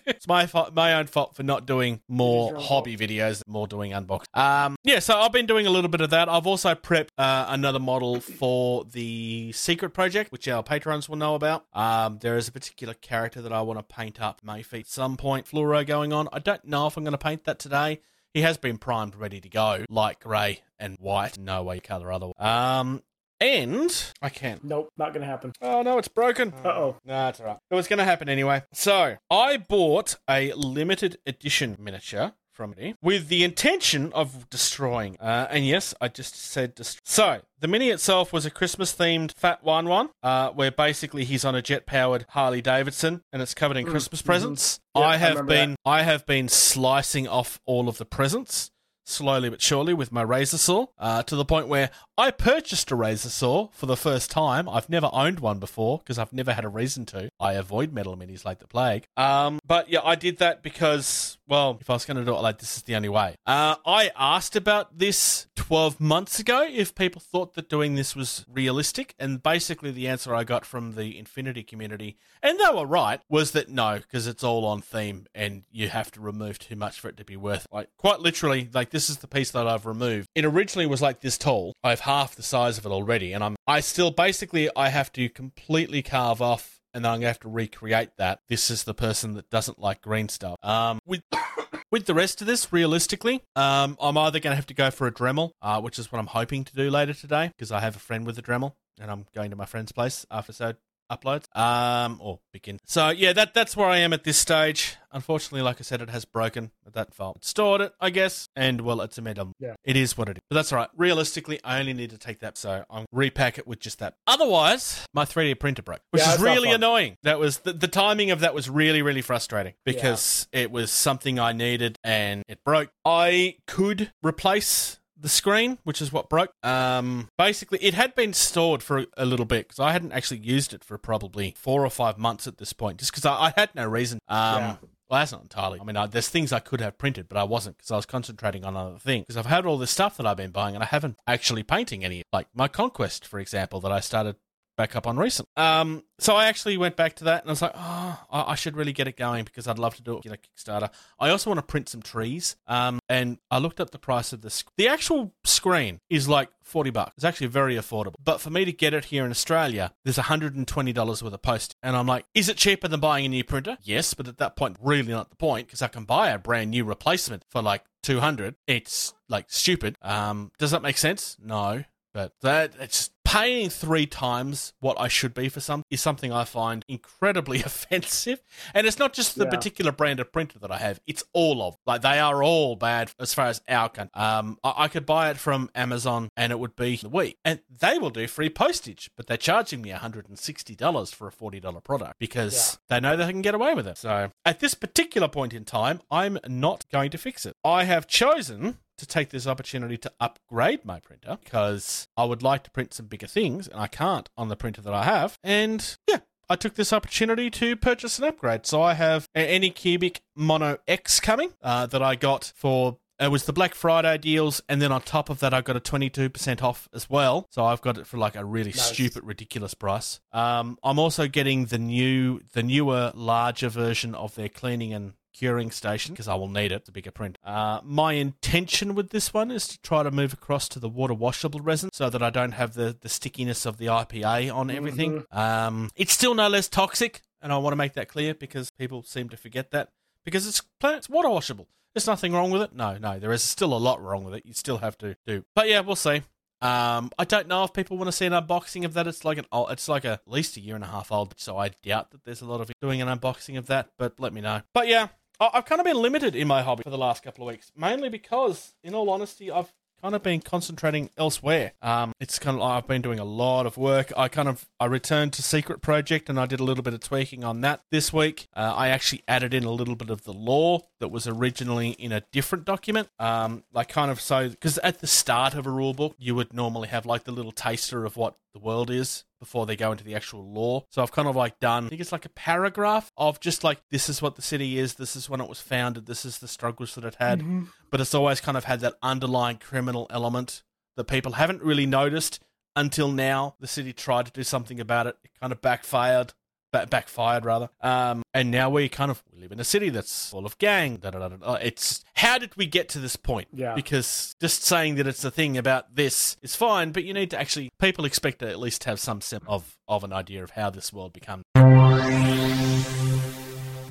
it's my fault, my own fault for not doing more hobby videos, more doing unbox. Um, yeah, so I've been doing a little bit of that. I've also prepped uh, another model for the secret project, which our patrons will know about. Um, there is a particular character that I want to paint up Mayfeet some point. Fluoro going on. I don't know if I'm going to paint that today. He has been primed, ready to go, light grey and white. No way color otherwise. Um, and I can't. Nope, not gonna happen. Oh no, it's broken. Uh oh. No, it's alright. It was going to happen anyway. So, I bought a limited edition miniature from it with the intention of destroying. Uh, and yes, I just said destroy. So, the mini itself was a Christmas themed Fat Yuan Yuan, uh, where basically he's on a jet powered Harley Davidson and it's covered in Christmas presents. Yeah, I I have remember been I have been slicing off all of the presents slowly but surely with my razor saw uh, to the point where I purchased a razor saw for the first time. I've never owned one before because I've never had a reason to. I avoid metal minis like the plague. Um, but yeah, I did that because, well, if I was going to do it like this, is the only way. Uh, I asked about this 12 months ago if people thought that doing this was realistic, and basically the answer I got from the Infinity community, and they were right, was that no, because it's all on theme and you have to remove too much for it to be worth. Like quite literally, like this is the piece that I've removed. It originally was like this tall. I've half the size of it already, and I'm I still basically I have to completely carve off and then I'm gonna have to recreate that. This is the person that doesn't like green stuff. Um, with (coughs) with the rest of this, realistically, um, I'm either gonna have to go for a Dremel, uh, which is what I'm hoping to do later today because I have a friend with a Dremel, and I'm going to my friend's place after so uploads. Um, or begin. So yeah, that that's where I am at this stage. Unfortunately, like I said, it has broken. That fault stored it, I guess, and well, it's a medium. Yeah. It is what it is. But that's all right. Realistically, I only need to take that, so I'm repack it with just that. Otherwise, my 3D printer broke, which Yeah, is really annoying. That was the, the timing of that was really really frustrating because it was something I needed and it broke. I could replace the screen, which is what broke. Um, basically, it had been stored for a little bit because I hadn't actually used it for probably four or five months at this point, just because I, I had no reason. Um, Yeah. Well, that's not entirely. I mean, I, there's things I could have printed, but I wasn't because I was concentrating on other things. Because I've had all this stuff that I've been buying, and I haven't actually painting any. Like my Conquest, for example, that I started back up on recent. Um, so I actually went back to that and I was like, oh, I, I should really get it going because I'd love to do it, you know, Kickstarter. I also want to print some trees. Um, and I looked up the price of the sc- the actual screen is like forty bucks. It's actually very affordable. But for me to get it here in Australia, there's hundred and twenty dollars worth of post. And I'm like, is it cheaper than buying a new printer? Yes, but at that point, really not the point because I can buy a brand new replacement for like 200 it's like stupid um does that make sense no but that it's paying three times what I should be for some is something I find incredibly (laughs) offensive. And it's not just the Yeah. particular brand of printer that I have; it's all of like they are all bad as far as our country. Um, I, I could buy it from Amazon and it would be the week, and they will do free postage, but they're charging me hundred and sixty dollars for a forty dollar product because they know they can get away with it. So at this particular point in time, I'm not going to fix it. I have chosen to take this opportunity to upgrade my printer because I would like to print some bigger things and I can't on the printer that I have. And yeah, I took this opportunity to purchase an upgrade. So I have an Anycubic Mono X coming uh, that I got for. It was the Black Friday deals, and then on top of that, I got a 22% off as well. So I've got it for like a really Nice. stupid, ridiculous price. Um, I'm also getting the new, the newer, larger version of their cleaning and curing station because I will need it. It's a bigger print. Uh, my intention with this one is to try to move across to the water washable resin so that I don't have the, the stickiness of the IPA on everything. Um, it's still no less toxic, and I want to make that clear because people seem to forget that because it's it's water washable. There's nothing wrong with it. No, no, there is still a lot wrong with it. You still have to do. But yeah, we'll see. Um, I don't know if people want to see an unboxing of that. It's like an old, it's like a, at least a year and a half old, so I doubt that there's a lot of doing an unboxing of that. But let me know. But yeah, I've kind of been limited in my hobby for the last couple of weeks, mainly because, in all honesty, I've kind of been concentrating elsewhere. Um, it's kind of I've been doing a lot of work. I kind of I returned to Secret Project and I did a little bit of tweaking on that this week. Uh, I actually added in a little bit of the lore that was originally in a different document. Um, like kind of so because at the start of a rule book you would normally have like the little taster of what the world is before they go into the actual law. So I've kind of like done, I think it's like a paragraph of just like, this is what the city is, this is when it was founded, this is the struggles that it had. Mm-hmm. But it's always kind of had that underlying criminal element that people haven't really noticed until now. The city tried to do something about it, it kind of backfired. Ba- backfired rather, um, and now we kind of we live in a city that's full of gang. Da, da, da, da, da. It's how did we get to this point? Yeah. because just saying that it's a thing about this is fine, but you need to actually people expect to at least have some sense of of an idea of how this world becomes.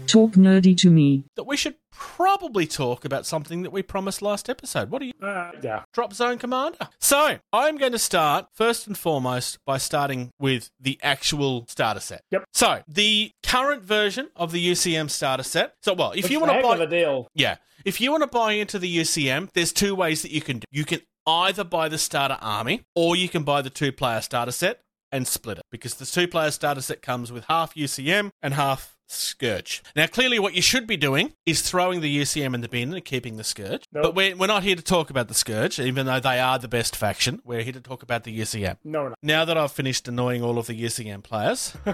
Talk nerdy to me. That we should probably talk about something that we promised last episode. What are you Uh, yeah. drop zone commander? So I'm going to start first and foremost by starting with the actual starter set. Yep. So the current version of the UCM starter set. So well, if It's you want to buy of a deal. Yeah. If you want to buy into the UCM, there's two ways that you can do. You can either buy the starter army or you can buy the two player starter set and split it because the two player starter set comes with half UCM and half Scourge. Now, clearly, what you should be doing is throwing the UCM in the bin and keeping the Scourge. Nope. But we're, we're not here to talk about the Scourge, even though they are the best faction. We're here to talk about the UCM. No, no. Now that I've finished annoying all of the UCM players, (laughs)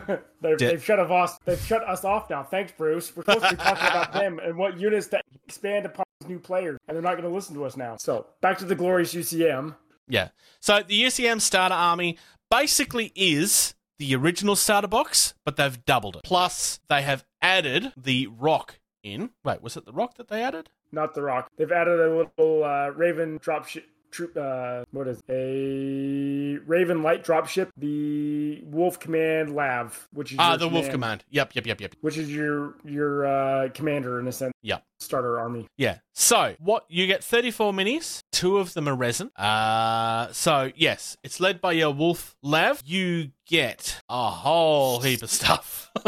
They've, Did- they've shut us. They've shut us off now. Thanks, Bruce. We're supposed to be talking about them and what units that expand upon new players, and they're not going to listen to us now. So back to the glorious UCM. Yeah. So the UCM starter army basically is the original starter box, but they've doubled it. Plus, they have added the rock in. Wait, was it the rock that they added? Not the Rock. They've added a little uh, Raven dropship. Troop, uh, what is it? a Raven light dropship? The Wolf Command Lav, which is Ah, your the Wolf Command. Yep, yep, yep, yep. which is your your uh, commander in a sense, Yep. starter army. Yeah. So what you get 34 minis. Two of them are resin. Uh, so yes, it's led by your Wolf Lav. You get a whole heap of stuff. (laughs)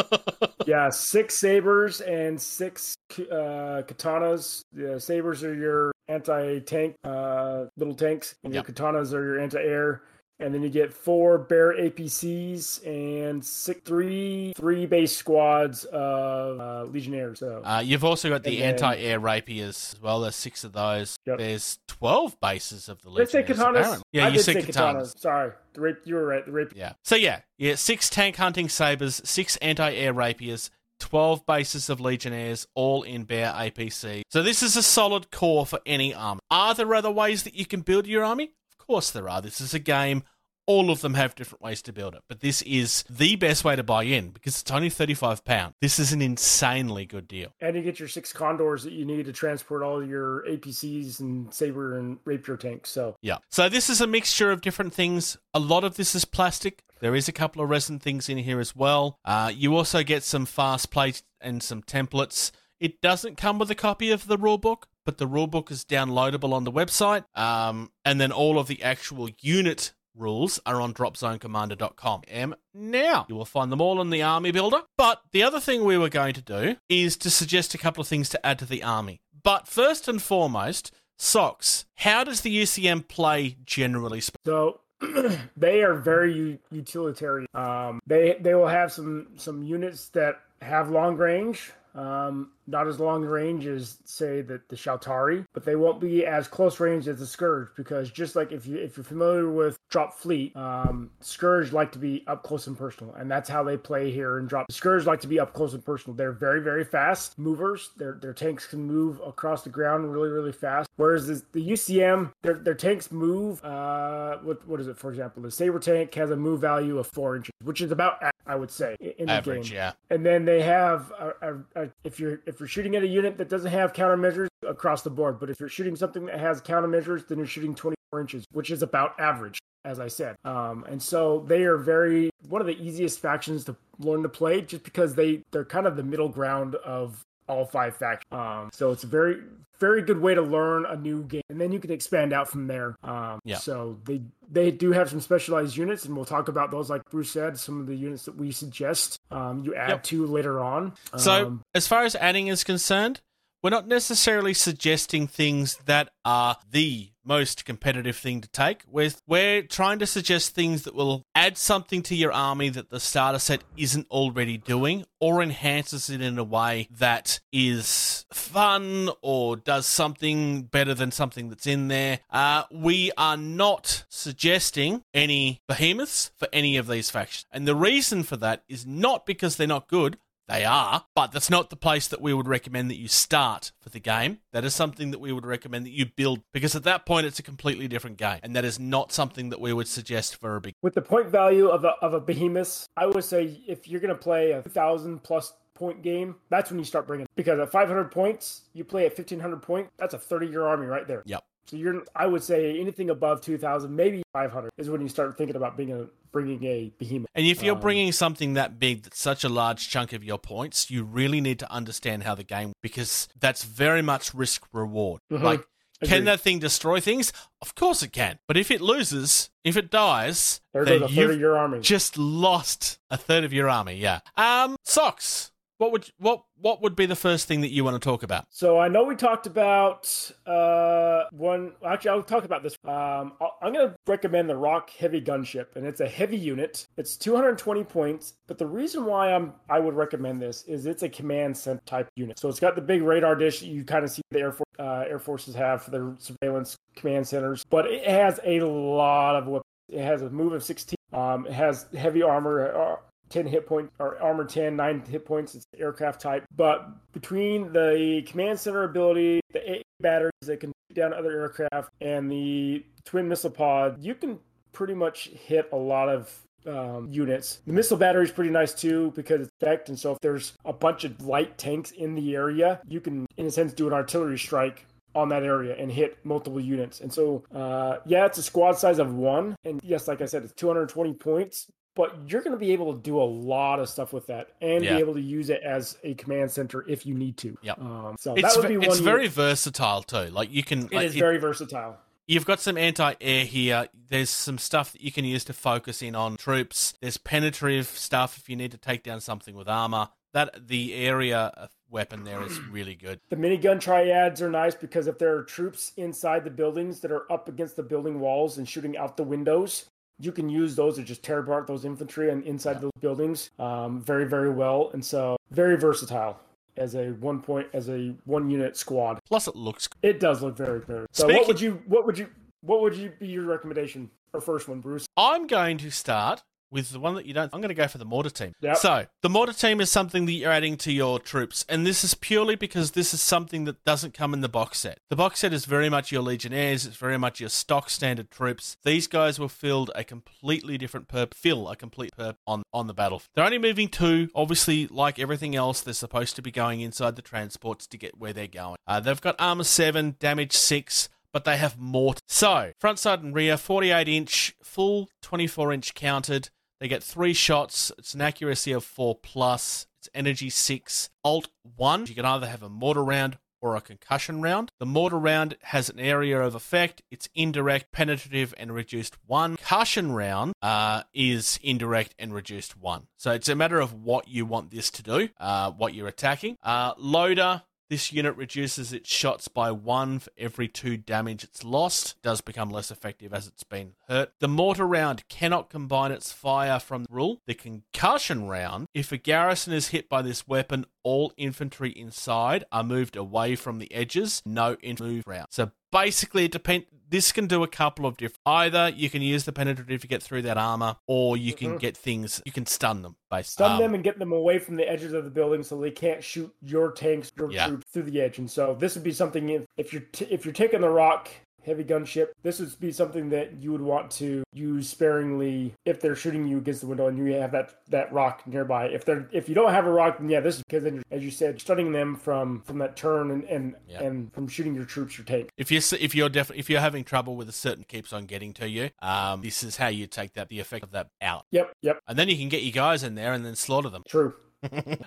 Yeah, six sabers and six uh, katanas. The sabers are your anti-tank uh, little tanks, and your Yep. katanas are your anti-air. And then you get four bear APCs and six, three, three base squads of uh, legionnaires. So Uh, you've also got the then- anti-air rapiers as well. There's six of those. Yep. There's twelve bases of the let's say legionnaires. katanas. Yeah, I you said say katanas. Sorry, the. You were right. The rape. Yeah. So yeah, yeah, six tank hunting sabers, six anti-air rapiers, twelve bases of legionnaires, all in bear APC. So this is a solid core for any army. Are there other ways that you can build your army? Course there are. This is a game all of them have different ways to build it, but this is the best way to buy in because it's only £35. This is an insanely good deal. And you get your six condors that you need to transport all your APCs and saber and rapier tanks. So Yeah. So this is a mixture of different things. A lot of this is plastic. There is a couple of resin things in here as well. Uh, you also get some fast plate and some templates. It doesn't come with a copy of the rulebook, but the rulebook is downloadable on the website. Um, and then all of the actual unit rules are on dropzonecommander.com. And now you will find them all in the army builder. But the other thing we were going to do is to suggest a couple of things to add to the army. But first and foremost, socks. How does the UCM play generally? So (clears throat) they are very u- utilitarian. Um, they they will have some some units that have long range. Um, not as long range as say that the Shaltari, but they won't be as close range as the Scourge because just like if you if you're familiar with Drop Fleet, um, Scourge like to be up close and personal, and that's how they play here in Drop. Scourge like to be up close and personal. They're very very fast movers. Their their tanks can move across the ground really really fast. Whereas the, the UCM, their their tanks move. Uh, what what is it? For example, the Saber tank has a move value of four inches, which is about I would say in the Average, game. yeah. And then they have a, a, a, if you're if you're shooting at a unit that doesn't have countermeasures across the board, but if you're shooting something that has countermeasures, then you're shooting 24 inches, which is about average, as I said. Um, and so they are very one of the easiest factions to learn to play, just because they they're kind of the middle ground of all five factions. Um, so it's a very very good way to learn a new game, and then you can expand out from there. Um, Yeah. So they they do have some specialized units, and we'll talk about those. Like Bruce said, some of the units that we suggest um, you add Yep. to later on. So, Um, as far as adding is concerned, we're not necessarily suggesting things that are the most competitive thing to take. We're, we're trying to suggest things that will add something to your army that the starter set isn't already doing or enhances it in a way that is fun or does something better than something that's in there. Uh, we are not suggesting any behemoths for any of these factions. And the reason for that is not because they're not good. They are, but that's not the place that we would recommend that you start for the game. That is something that we would recommend that you build because at that point it's a completely different game, and that is not something that we would suggest for a big. with the point value of a, of a behemoth, I would say if you're going to play a thousand plus point game, that's when you start bringing. Because at 500 points, you play at 1500 point. That's a 30 year army right there. Yep. So you're, I would say anything above 2000, maybe 500 is when you start thinking about being a bringing a behemoth. And if you're Um, bringing something that big, that's such a large chunk of your points, you really need to understand how the game because that's very much risk reward. Mhm. Like. Can Agreed. that thing destroy things? Of course it can. But if it loses, if it dies, There then goes a third of your army. just lost a third of your army. Yeah. Um, socks. What would what what would be the first thing that you want to talk about? So I know we talked about uh, one. Actually, I'll talk about this. Um, I'm going to recommend the Rock Heavy Gunship, and it's a heavy unit. It's 220 points, but the reason why I'm I would recommend this is it's a command center type unit. So it's got the big radar dish you kind of see the Air Force uh, Air Forces have for their surveillance command centers, but it has a lot of weapons. It has a move of 16. Um, it has heavy armor. Uh, 10 hit point or armor 10 9 hit points it's aircraft type but between the command center ability the A batteries that can down other aircraft and the twin missile pod you can pretty much hit a lot of um, units. The missile battery is pretty nice too because it's decked, and so if there's a bunch of light tanks in the area, you can, in a sense, do an artillery strike on that area and hit multiple units. And so, uh, yeah, it's a squad size of one, and yes, like I said, it's 220 points. But you're going to be able to do a lot of stuff with that, and Yeah. be able to use it as a command center if you need to. Yeah. Um, so It's that would be one. it's very versatile too. Like you can It like, is very versatile. You've got some anti-air here. There's some stuff that you can use to focus in on troops. There's penetrative stuff if you need to take down something with armor. That the area weapon there is (clears throat) really good. The minigun triads are nice because if there are troops inside the buildings that are up against the building walls and shooting out the windows, you can use those to just tear apart those infantry and inside those buildings um, very, very well. And so very versatile as a one point as a one unit squad. Plus, it looks. It does look very, very. So Speaking- what would you what would you what would you be your recommendation or first one, Bruce? I'm going to start with the one that you don't. I'm going to go for the mortar team. Yep. So the mortar team is something that you're adding to your troops, and this is purely because this is something that doesn't come in the box set. The box set is very much your legionnaires. It's very much your stock standard troops. These guys will fill a completely different perp, fill a complete perp on on the battlefield. They're only moving two. Obviously, like everything else, they're supposed to be going inside the transports to get where they're going. Uh, they've got armor seven, damage six but they have more. So, front side and rear, 48 inch, full 24 inch counted. They get three shots. It's an accuracy of 4 plus. It's energy 6. Alt 1. You can either have a mortar round or a concussion round. The mortar round has an area of effect. It's indirect, penetrative, and reduced 1. Concussion round uh, is indirect and reduced 1. So it's a matter of what you want this to do, uh, what you're attacking. Uh, loader. This unit reduces its shots by one for every two damage it's lost. Does become less effective as it's been hurt. The mortar round cannot combine its fire from the rule. The concussion round, if a garrison is hit by this weapon, all infantry inside are moved away from the edges. No move round. So basically, it depends. This can do a couple of different. Either you can use the penetrative to get through that armor, or you can Mhm. get things. You can stun them. Basically, Stun Um, them and get them away from the edges of the building so they can't shoot your tanks, your Yeah. troops through the edge. And so this would be something if, if you're t- if you're taking the rock heavy gunship, this would be something that you would want to use sparingly if they're shooting you against the window and you have that that rock nearby. If they're if you don't have a rock, then yeah, this is because then as you said, stunning them from from that turn and and, Yeah. and from shooting your troops, your tank. If you're if you're def- if you're having trouble with a certain keeps on getting to you, um, this is how you take that the effect of that out, Yep, yep, and then you can get your guys in there and then slaughter them. true.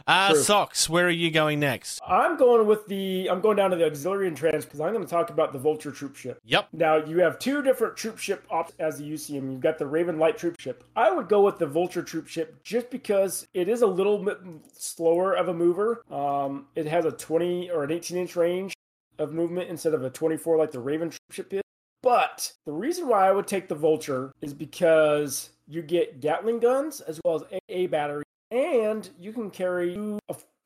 Uh, True. socks. Where are you going next? I'm going with the I'm going down to the auxiliary and trans because I'm going to talk about the vulture troop ship. Yep. Now you have two different troop ship options as you UCM. You've got the Raven light troop ship. I would go with the Vulture troop ship just because it is a little bit slower of a mover. Um, it has a 20 or an 18 inch range of movement instead of a 24 like the Raven troop ship is. But the reason why I would take the Vulture is because you get Gatling guns as well as AA battery, and you can carry two,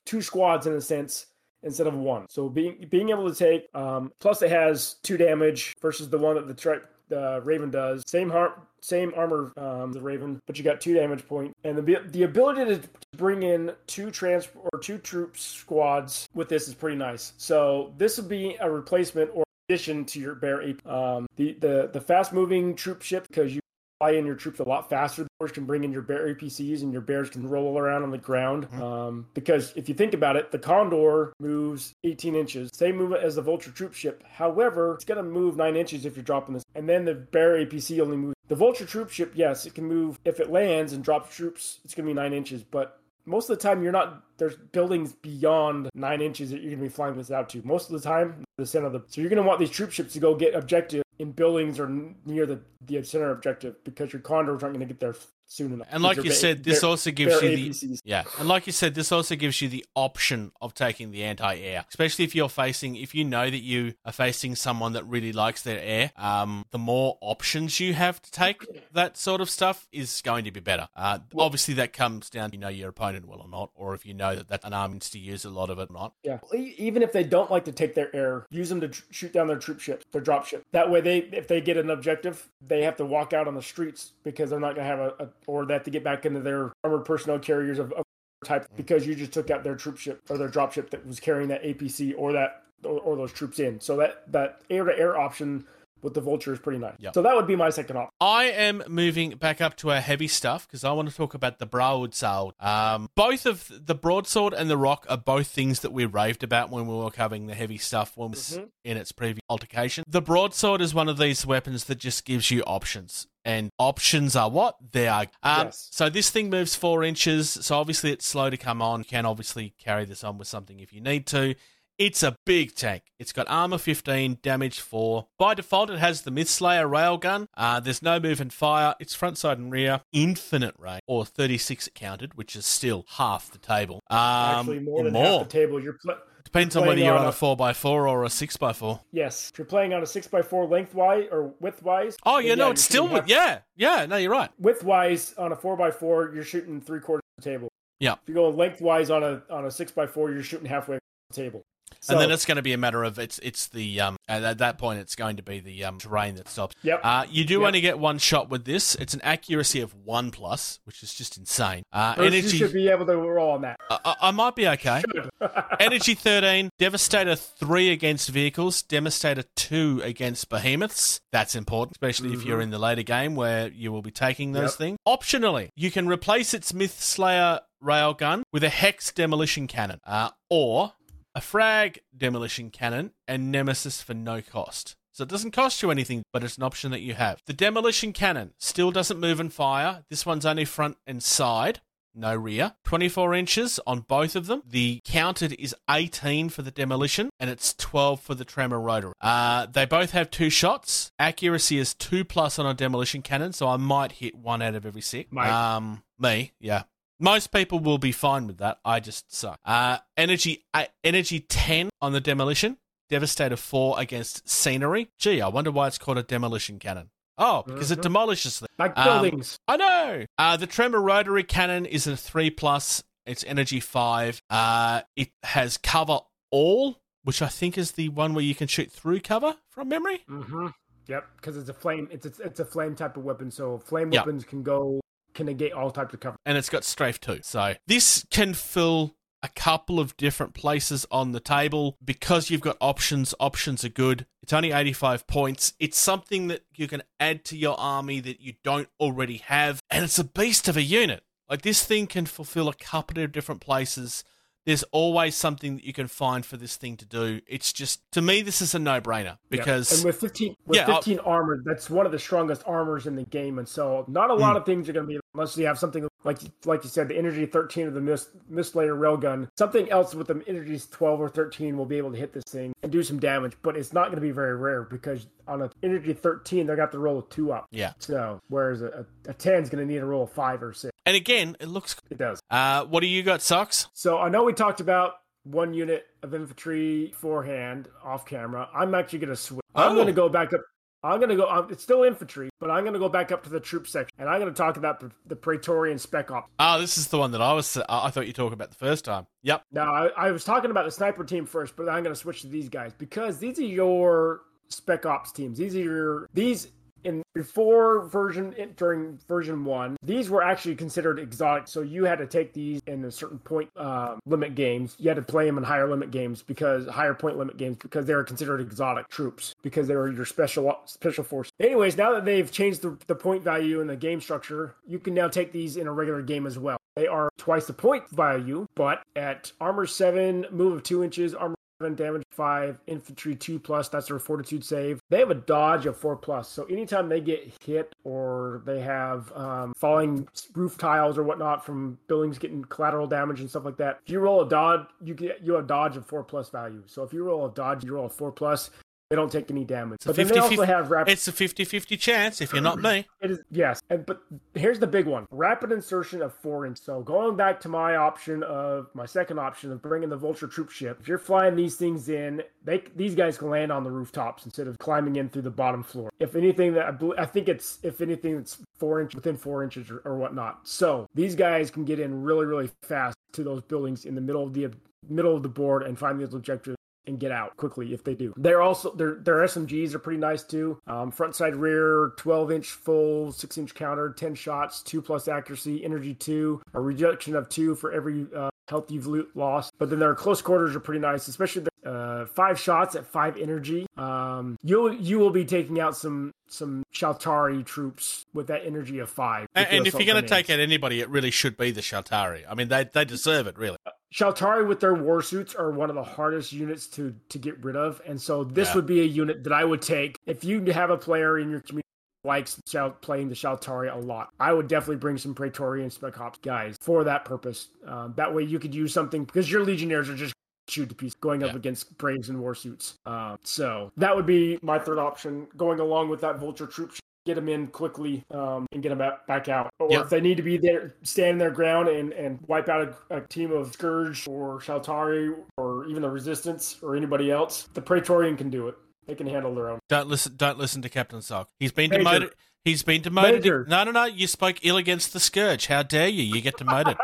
two squads in a sense instead of one. So being being able to take um, plus it has two damage versus the one that the tri- the Raven does. Same harm, same armor um, the Raven, but you got two damage point and the the ability to bring in two trans or two troops squads with this is pretty nice. So this would be a replacement or addition to your bear AP. Um, the the the fast moving troop ship because you fly in your troops a lot faster. The bears can bring in your bear APCs and your bears can roll around on the ground. Um, because if you think about it, the Condor moves 18 inches, same movement as the Vulture troop ship. However, it's going to move 9 inches if you're dropping this. And then the bear APC only moves. The Vulture troop ship, yes, it can move. If it lands and drops troops, it's going to be 9 inches. But most of the time, you're not, there's buildings beyond 9 inches that you're going to be flying this out to. Most of the time, the center of the. So you're going to want these troop ships to go get objective in buildings or near the, the center objective because your condors aren't going to get there soon enough. And like you said, this also gives you the APCs. yeah, and like you said, this also gives you the option of taking the anti-air, especially if you're facing, if you know that you are facing someone that really likes their air. Um, the more options you have to take that sort of stuff is going to be better. Uh, obviously, that comes down to you know your opponent will or not, or if you know that that an army needs to use a lot of it or not. Yeah. Even if they don't like to take their air, use them to tr- shoot down their troop ships, their drop ship. That way, they if they get an objective, they have to walk out on the streets because they're not going to have a, a, or that to get back into their armored personnel carriers of, of type because you just took out their troop ship or their drop ship that was carrying that APC or that or, or those troops in. So that that air to air option with the vulture is pretty nice. Yep. So that would be my second option. I am moving back up to our heavy stuff because I want to talk about the broadsword. Um, both of the broadsword and the rock are both things that we raved about when we were covering the heavy stuff when Mhm. in its previous altercation. The broadsword is one of these weapons that just gives you options. And options are what? They are. Um, Yes. So this thing moves four inches. So obviously it's slow to come on. You can obviously carry this on with something if you need to. It's a big tank. It's got armor 15, damage 4. By default, it has the Mythslayer railgun. Uh, there's no move and fire. It's front, side, and rear. Infinite range, or 36 it counted, which is still half the table. Um, Actually, more than half the table. You're pl- Depends on whether you're on a a- 4x4 or a 6x4. yes. If you're playing on a six x four lengthwise or widthwise. Oh, yeah, no, it's still. half- Yeah, yeah, no, you're right. widthwise on a four x four, you're shooting three quarters of the table. Yeah. If you go lengthwise on a on a six x four, you're shooting halfway the table. So, and then it's going to be a matter of it's it's the um at at that point it's going to be the um terrain that stops. Yep. Uh, you do Yep. only get one shot with this. It's an accuracy of one plus, which is just insane. Uh, first you energy. should be able to roll on that. I, I- might be okay. (laughs) Energy 13, Devastator 3 against vehicles, Devastator 2 against behemoths. That's important, especially if you're in the later game where you will be taking those Yep. things. Optionally, you can replace its Myth Slayer railgun with a Hex demolition cannon uh, or a Frag demolition cannon and Nemesis for no cost. So it doesn't cost you anything, but it's an option that you have. The demolition cannon still doesn't move and fire. This one's only front and side no rear. 24 inches on both of them. The counted is 18 for the demolition and it's 12 for the tremor rotor. Uh, they both have two shots. Accuracy is 2 plus on a demolition cannon, so I might hit one out of every six. Um, me, yeah. Most people will be fine with that. I just suck. Uh, energy, uh, energy 10 on the demolition. Devastator 4 against scenery. Gee, I wonder why it's called a demolition cannon. Oh, because it Mhm. demolishes them. Like Um, buildings. I know. Uh, the Tremor Rotary Cannon is a three plus. It's energy five. Uh, it has cover all, which I think is the one where you can shoot through cover from memory. hmm Yep, because it's a flame. It's a, it's a flame type of weapon, so flame Yeah. weapons can go can negate all types of cover. and it's got strafe too. So this can fill a couple of different places on the table because you've got options. Options are good. It's only 85 points. It's something that you can add to your army that you don't already have, and it's a beast of a unit. Like this thing can fulfill a couple of different places. There's always something that you can find for this thing to do. It's just to me, this is a no-brainer because and with 15 with Yeah, I'll- 15 armor, that's one of the strongest armors in the game, and so not a lot mm. of things are going to be unless you have something like like you said, the energy 13 of the Mist mist layer railgun. Something else with the energies 12 or 13 will be able to hit this thing and do some damage, but it's not going to be very rare because on an energy 13 they got to roll of two up. yeah. So whereas a, a 10 is going to need a roll of five or six. And again, it looks. It does. Uh, what do you got, socks? So I know we talked about one unit of infantry beforehand off camera. I'm actually going to switch. I'm Oh. going to go back up. I'm going to go. Um, it's still infantry, but I'm going to go back up to the troop section, and I'm going to talk about the, the Praetorian Spec Ops. Oh, this is the one that I was. I thought you talking about the first time. Yep. No, I, I was talking about the sniper team first, but I'm going to switch to these guys because these are your Spec Ops teams. These are your these. In before version in- during version one, these were actually considered exotic. So you had to take these in a certain point um, limit games. You had to play them in higher limit games because higher point limit games because they were considered exotic troops because they were your special special force. Anyways, now that they've changed the, the point value in the game structure, you can now take these in a regular game as well. They are twice the point value, but at armor seven, move of two inches, armor seven, damage five, infantry two plus. That's their fortitude save. They have a dodge of four plus. So anytime they get hit or they have um, falling roof tiles or whatnot from buildings getting collateral damage and stuff like that, if you roll a dodge, you get you have dodge of four plus value. So if you roll a dodge, you roll a four plus. They don't take any damage. a But then they 50-50 also have rapid. It's a 50-50 chance if you're not me. It is yes, and but here's the big one: rapid insertion of four inch. So going back to my option of my second option of bringing the vulture troop ship. If you're flying these things in, they these guys can land on the rooftops instead of climbing in through the bottom floor. If anything, that I, bel- I think it's if anything that's four inch within four inches or, or whatnot. So these guys can get in really really fast to those buildings in the middle of the middle of the board and find those objectives and get out quickly if they do. They're also their their SMGs are pretty nice too. Um, front side rear, 12 inch full, six inch counter, 10 shots, two plus accuracy, energy two, a reduction of two for every uh, health you've lo- lost. But then their close quarters are pretty nice, especially the uh, five shots at five energy. Um, you'll you will be taking out some some Shaltari troops with that energy of five. And, and if you're going to take out anybody, it really should be the Shaltari. I mean, they they deserve it, really. Shaltari with their war suits are one of the hardest units to to get rid of, and so this Yeah. would be a unit that I would take if you have a player in your community likes playing the Shaltari a lot. I would definitely bring some Praetorian Spec Ops guys for that purpose. Um, that way, you could use something because your Legionnaires are just shoot to pieces going up against Braves and war suits. Um, so that would be my third option, going along with that Vulture troop. Get them in quickly um, and get them back, back out. Or Yep. if they need to be there, stand their ground and, and wipe out a, a team of Scourge or Shaltari or even the Resistance or anybody else, the Praetorian can do it. They can handle their own. Don't listen. Don't listen to Captain Sock. He's been Major. demoted. He's been demoted. Major. No, no, no. You spoke ill against the scourge. How dare you? You get demoted.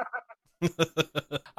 (laughs) All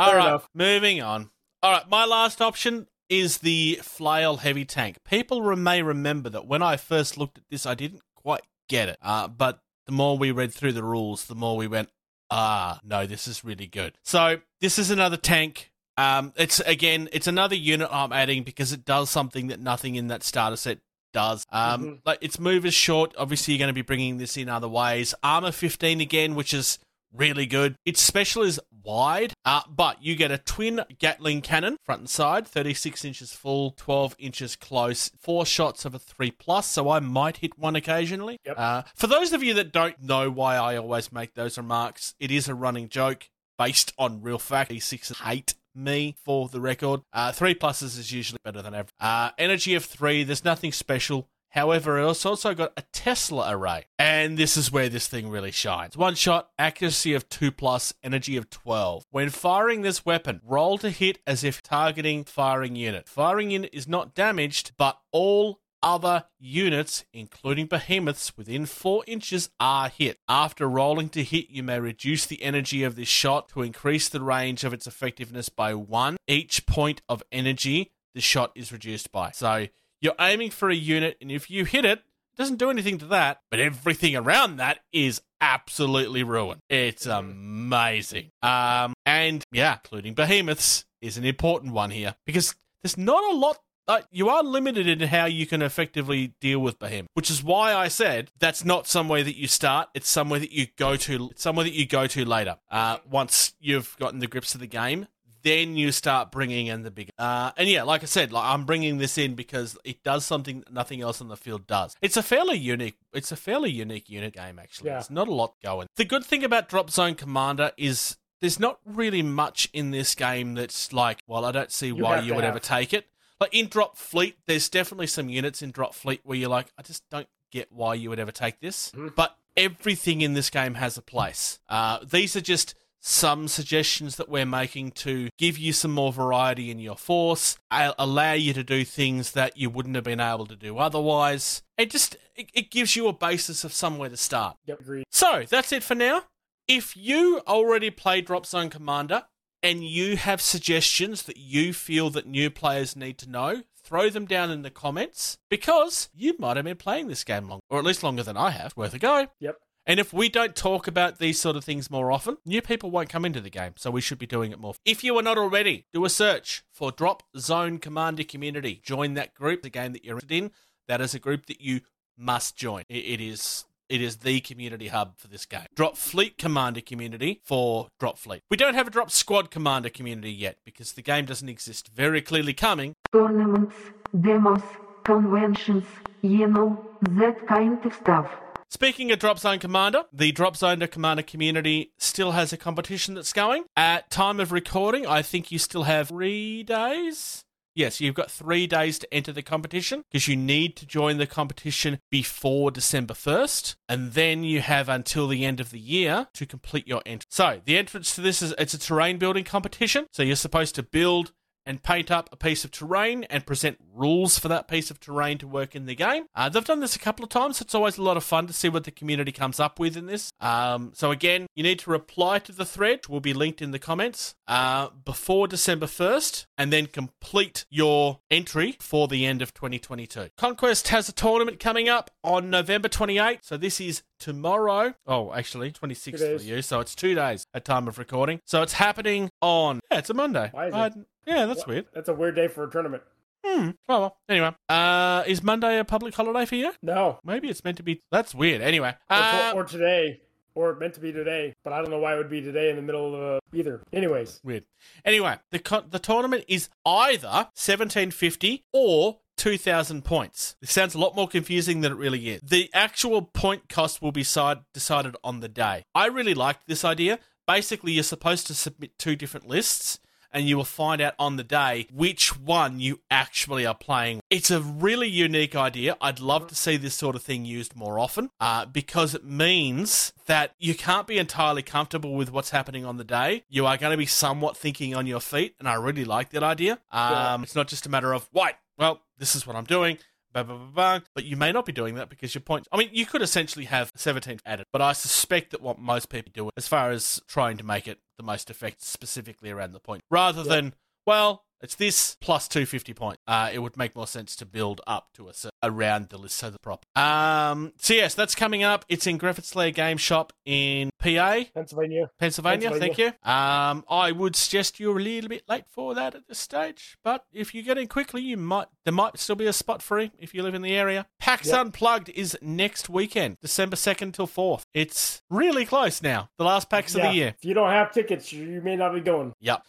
Fair right, enough. moving on. All right, my last option is the flail heavy tank. People may remember that when I first looked at this, I didn't quite get it. Uh, but the more we read through the rules, the more we went, ah, no, this is really good. So this is another tank. Um, it's again, it's another unit I'm adding because it does something that nothing in that starter set does. Um, Mhm. like its move is short. Obviously, you're going to be bringing this in other ways. Armor 15 again, which is really good. Its special is wide, uh, but you get a twin Gatling cannon front and side, 36 inches full, 12 inches close, four shots of a three plus. So I might hit one occasionally. Yep. Uh, for those of you that don't know why I always make those remarks, it is a running joke based on real fact. D6 hate me for the record. Uh, three pluses is usually better than ever. Uh, energy of three, there's nothing special. However, it's also got a Tesla array, and this is where this thing really shines. One shot, accuracy of 2 plus, energy of 12. When firing this weapon, roll to hit as if targeting firing unit. Firing unit is not damaged, but all other units, including behemoths within 4 inches, are hit. After rolling to hit, you may reduce the energy of this shot to increase the range of its effectiveness by 1. Each point of energy the shot is reduced by. So you're aiming for a unit, and if you hit it, it doesn't do anything to that, but everything around that is absolutely ruined. It's amazing. Um, and yeah, including behemoths is an important one here because there's not a lot. Uh, you are limited in how you can effectively deal with behemoth, which is why I said that's not somewhere that you start. It's somewhere that you go to. It's somewhere that you go to later. Uh, once you've gotten the grips of the game, then you start bringing in the bigger. Uh, and yeah, like I said, like I'm bringing this in because it does something nothing else on the field does. It's a fairly unique. It's a fairly unique unit game actually. Yeah. There's not a lot going. The good thing about Drop Zone Commander is there's not really much in this game that's like, well, I don't see You why you would have. ever take it. Like in Drop Fleet, there's definitely some units in Drop Fleet where you're like, I just don't get why you would ever take this. Mhm. But everything in this game has a place. Uh, these are just some suggestions that we're making to give you some more variety in your force, allow you to do things that you wouldn't have been able to do otherwise. It just it, it gives you a basis of somewhere to start. Yep, agreed. So that's it for now. If you already play Drop Zone Commander and you have suggestions that you feel that new players need to know, throw them down in the comments because you might have been playing this game long, or at least longer than I have. Worth a go. Yep. And if we don't talk about these sort of things more often, new people won't come into the game, so we should be doing it more. If you are not already, do a search for Drop Zone Commander Community. Join that group, the game that you're interested in. That is a group that you must join. It- is it is the community hub for this game. Drop Fleet Commander community for Drop Fleet. We don't have a Drop Squad Commander community yet because the game doesn't exist. Very clearly coming. tournaments, demos, conventions, you know, that kind of stuff. Speaking of Drop Zone Commander, the Drop Zone Commander community still has a competition that's going. At time of recording, I think you still have three days. Yes, you've got three days to enter the competition because you need to join the competition before December 1st. And then you have until the end of the year to complete your entry. So the entrance to this is it's a terrain building competition. So you're supposed to build and paint up a piece of terrain and present rules for that piece of terrain to work in the game. Uh, they've done this a couple of times. It's always a lot of fun to see what the community comes up with in this. Um, so again, you need to reply to the thread, will be linked in the comments, uh, before December 1st, and then complete your entry for the end of 2022. Conquest has a tournament coming up on November 28th. So this is tomorrow. Oh, actually, 26th for you. So it's two days at time of recording. So it's happening on, yeah, it's a Monday. Why is it? Yeah, that's weird. That's a weird day for a tournament. Hmm. Oh, well. Anyway, uh, is Monday a public holiday for you? No, Maybe it's meant to be. That's weird. Anyway, or, uh, or today, or meant to be today, but I don't know why it would be today in the middle of uh, either. Anyways, weird. Anyway, the co- the tournament is either 1750 or 2000 points. This sounds a lot more confusing than it really is. The actual point cost will be side- decided on the day. I really liked this idea. Basically, you're supposed to submit two different lists and you will find out on the day which one you actually are playing. It's a really unique idea. I'd love to see this sort of thing used more often uh, because it means that you can't be entirely comfortable with what's happening on the day. You are going to be somewhat thinking on your feet, and I really like that idea. Um, It's not just a matter of, wait, well, this is what I'm doing. Blah, blah, blah. But you may not be doing that because your point. I mean, you could essentially have 17 added, but I suspect that what most people do, as far as trying to make it the most effective specifically around the point, rather than, well, it's this plus 250 points. Uh, it would make more sense to build up to a around the list so the prop. Um, so yes, that's coming up. It's in Griffiths Lair Game Shop in PA, Pennsylvania. Pennsylvania. Thank you. Um, I would suggest you're a little bit late for that at this stage, but if you get in quickly, you might there might still be a spot free if you live in the area. PAX Yep. Unplugged is next weekend, December 2nd till 4th. It's really close now. The last PAX of the year. If you don't have tickets, you may not be going. Yep.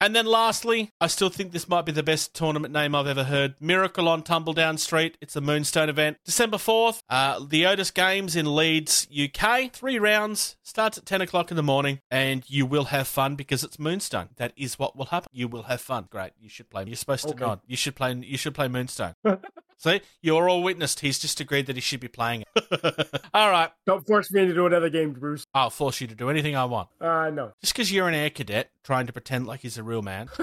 And then lastly, I still think this might be the best tournament name I've ever heard. Miracle on Tumbledown Street. It's a Moonstone event. December 4th, uh, the Otis Games in Leeds, UK. Three rounds. Starts at 10 o'clock in the morning. And you will have fun because it's Moonstone. That is what will happen. You will have fun. Great. You should play. You're supposed to Okay. nod. You should play, you should play Moonstone. (laughs) See? You're all witnessed. He's just agreed that he should be playing it. (laughs) all right. Don't force me to do another game, Bruce. I'll force you to do anything I want. Uh, no. Just because you're an air cadet trying to pretend like he's a real man. (laughs)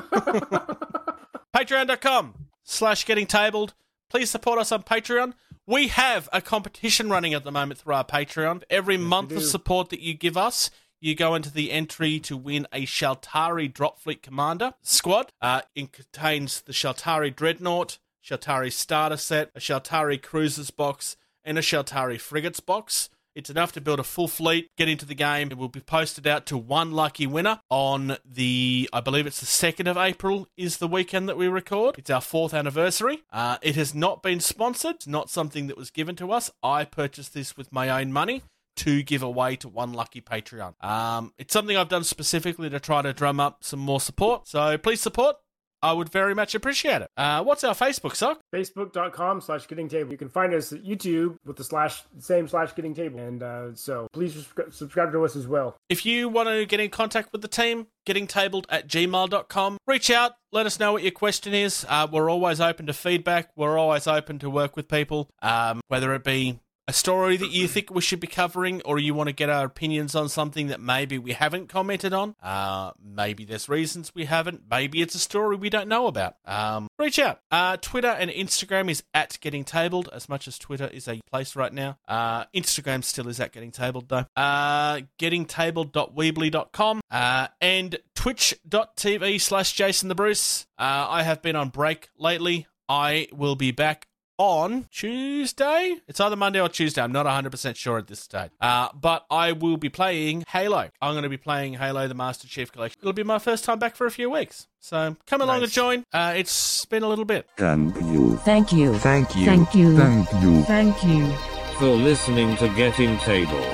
Patreon.com slash getting tabled. Please support us on Patreon. We have a competition running at the moment through our Patreon. Every month of support that you give us, you go into the entry to win a Shaltari Drop Fleet Commander squad. Uh, it contains the Shaltari Dreadnought, Shaltari Starter Set, a Shaltari Cruisers box, and a Shaltari Frigates box. It's enough to build a full fleet, get into the game. It will be posted out to one lucky winner on the, I believe it's the 2nd of April, is the weekend that we record. It's our fourth anniversary. Uh, it has not been sponsored, it's not something that was given to us. I purchased this with my own money to give away to one lucky Patreon. Um, it's something I've done specifically to try to drum up some more support. So please support. I would very much appreciate it. Uh, what's our Facebook, Sock? Facebook.com slash getting table. You can find us at YouTube with the slash same slash getting table. And uh, so please subscribe to us as well. If you want to get in contact with the team, gettingtabled at gmail.com. Reach out, let us know what your question is. Uh, we're always open to feedback. We're always open to work with people, um, whether it be a story that you think we should be covering or you want to get our opinions on something that maybe we haven't commented on. Uh, maybe there's reasons we haven't. Maybe it's a story we don't know about. Um, reach out. Uh, Twitter and Instagram is at Getting Tabled, as much as Twitter is a place right now. Uh, Instagram still is at Getting Tabled, though. Uh, gettingtabled.weebly.com uh, and twitch.tv slash Jason the Bruce. Uh, I have been on break lately. I will be back on Tuesday. It's either Monday or Tuesday. I'm not 100% sure at this stage. Uh, but I will be playing Halo. I'm going to be playing Halo the Master Chief Collection. It'll be my first time back for a few weeks. So come along and join. Uh, it's been a little bit. Thank you. Thank you. Thank you. Thank you. Thank you. Thank you. For listening to Getting Table.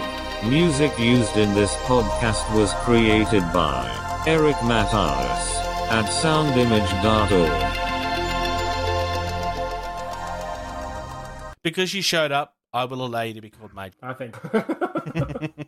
Music used in this podcast was created by Eric Matyas at soundimage.org. Because you showed up, I will allow you to be called mate. I think. (laughs) (laughs)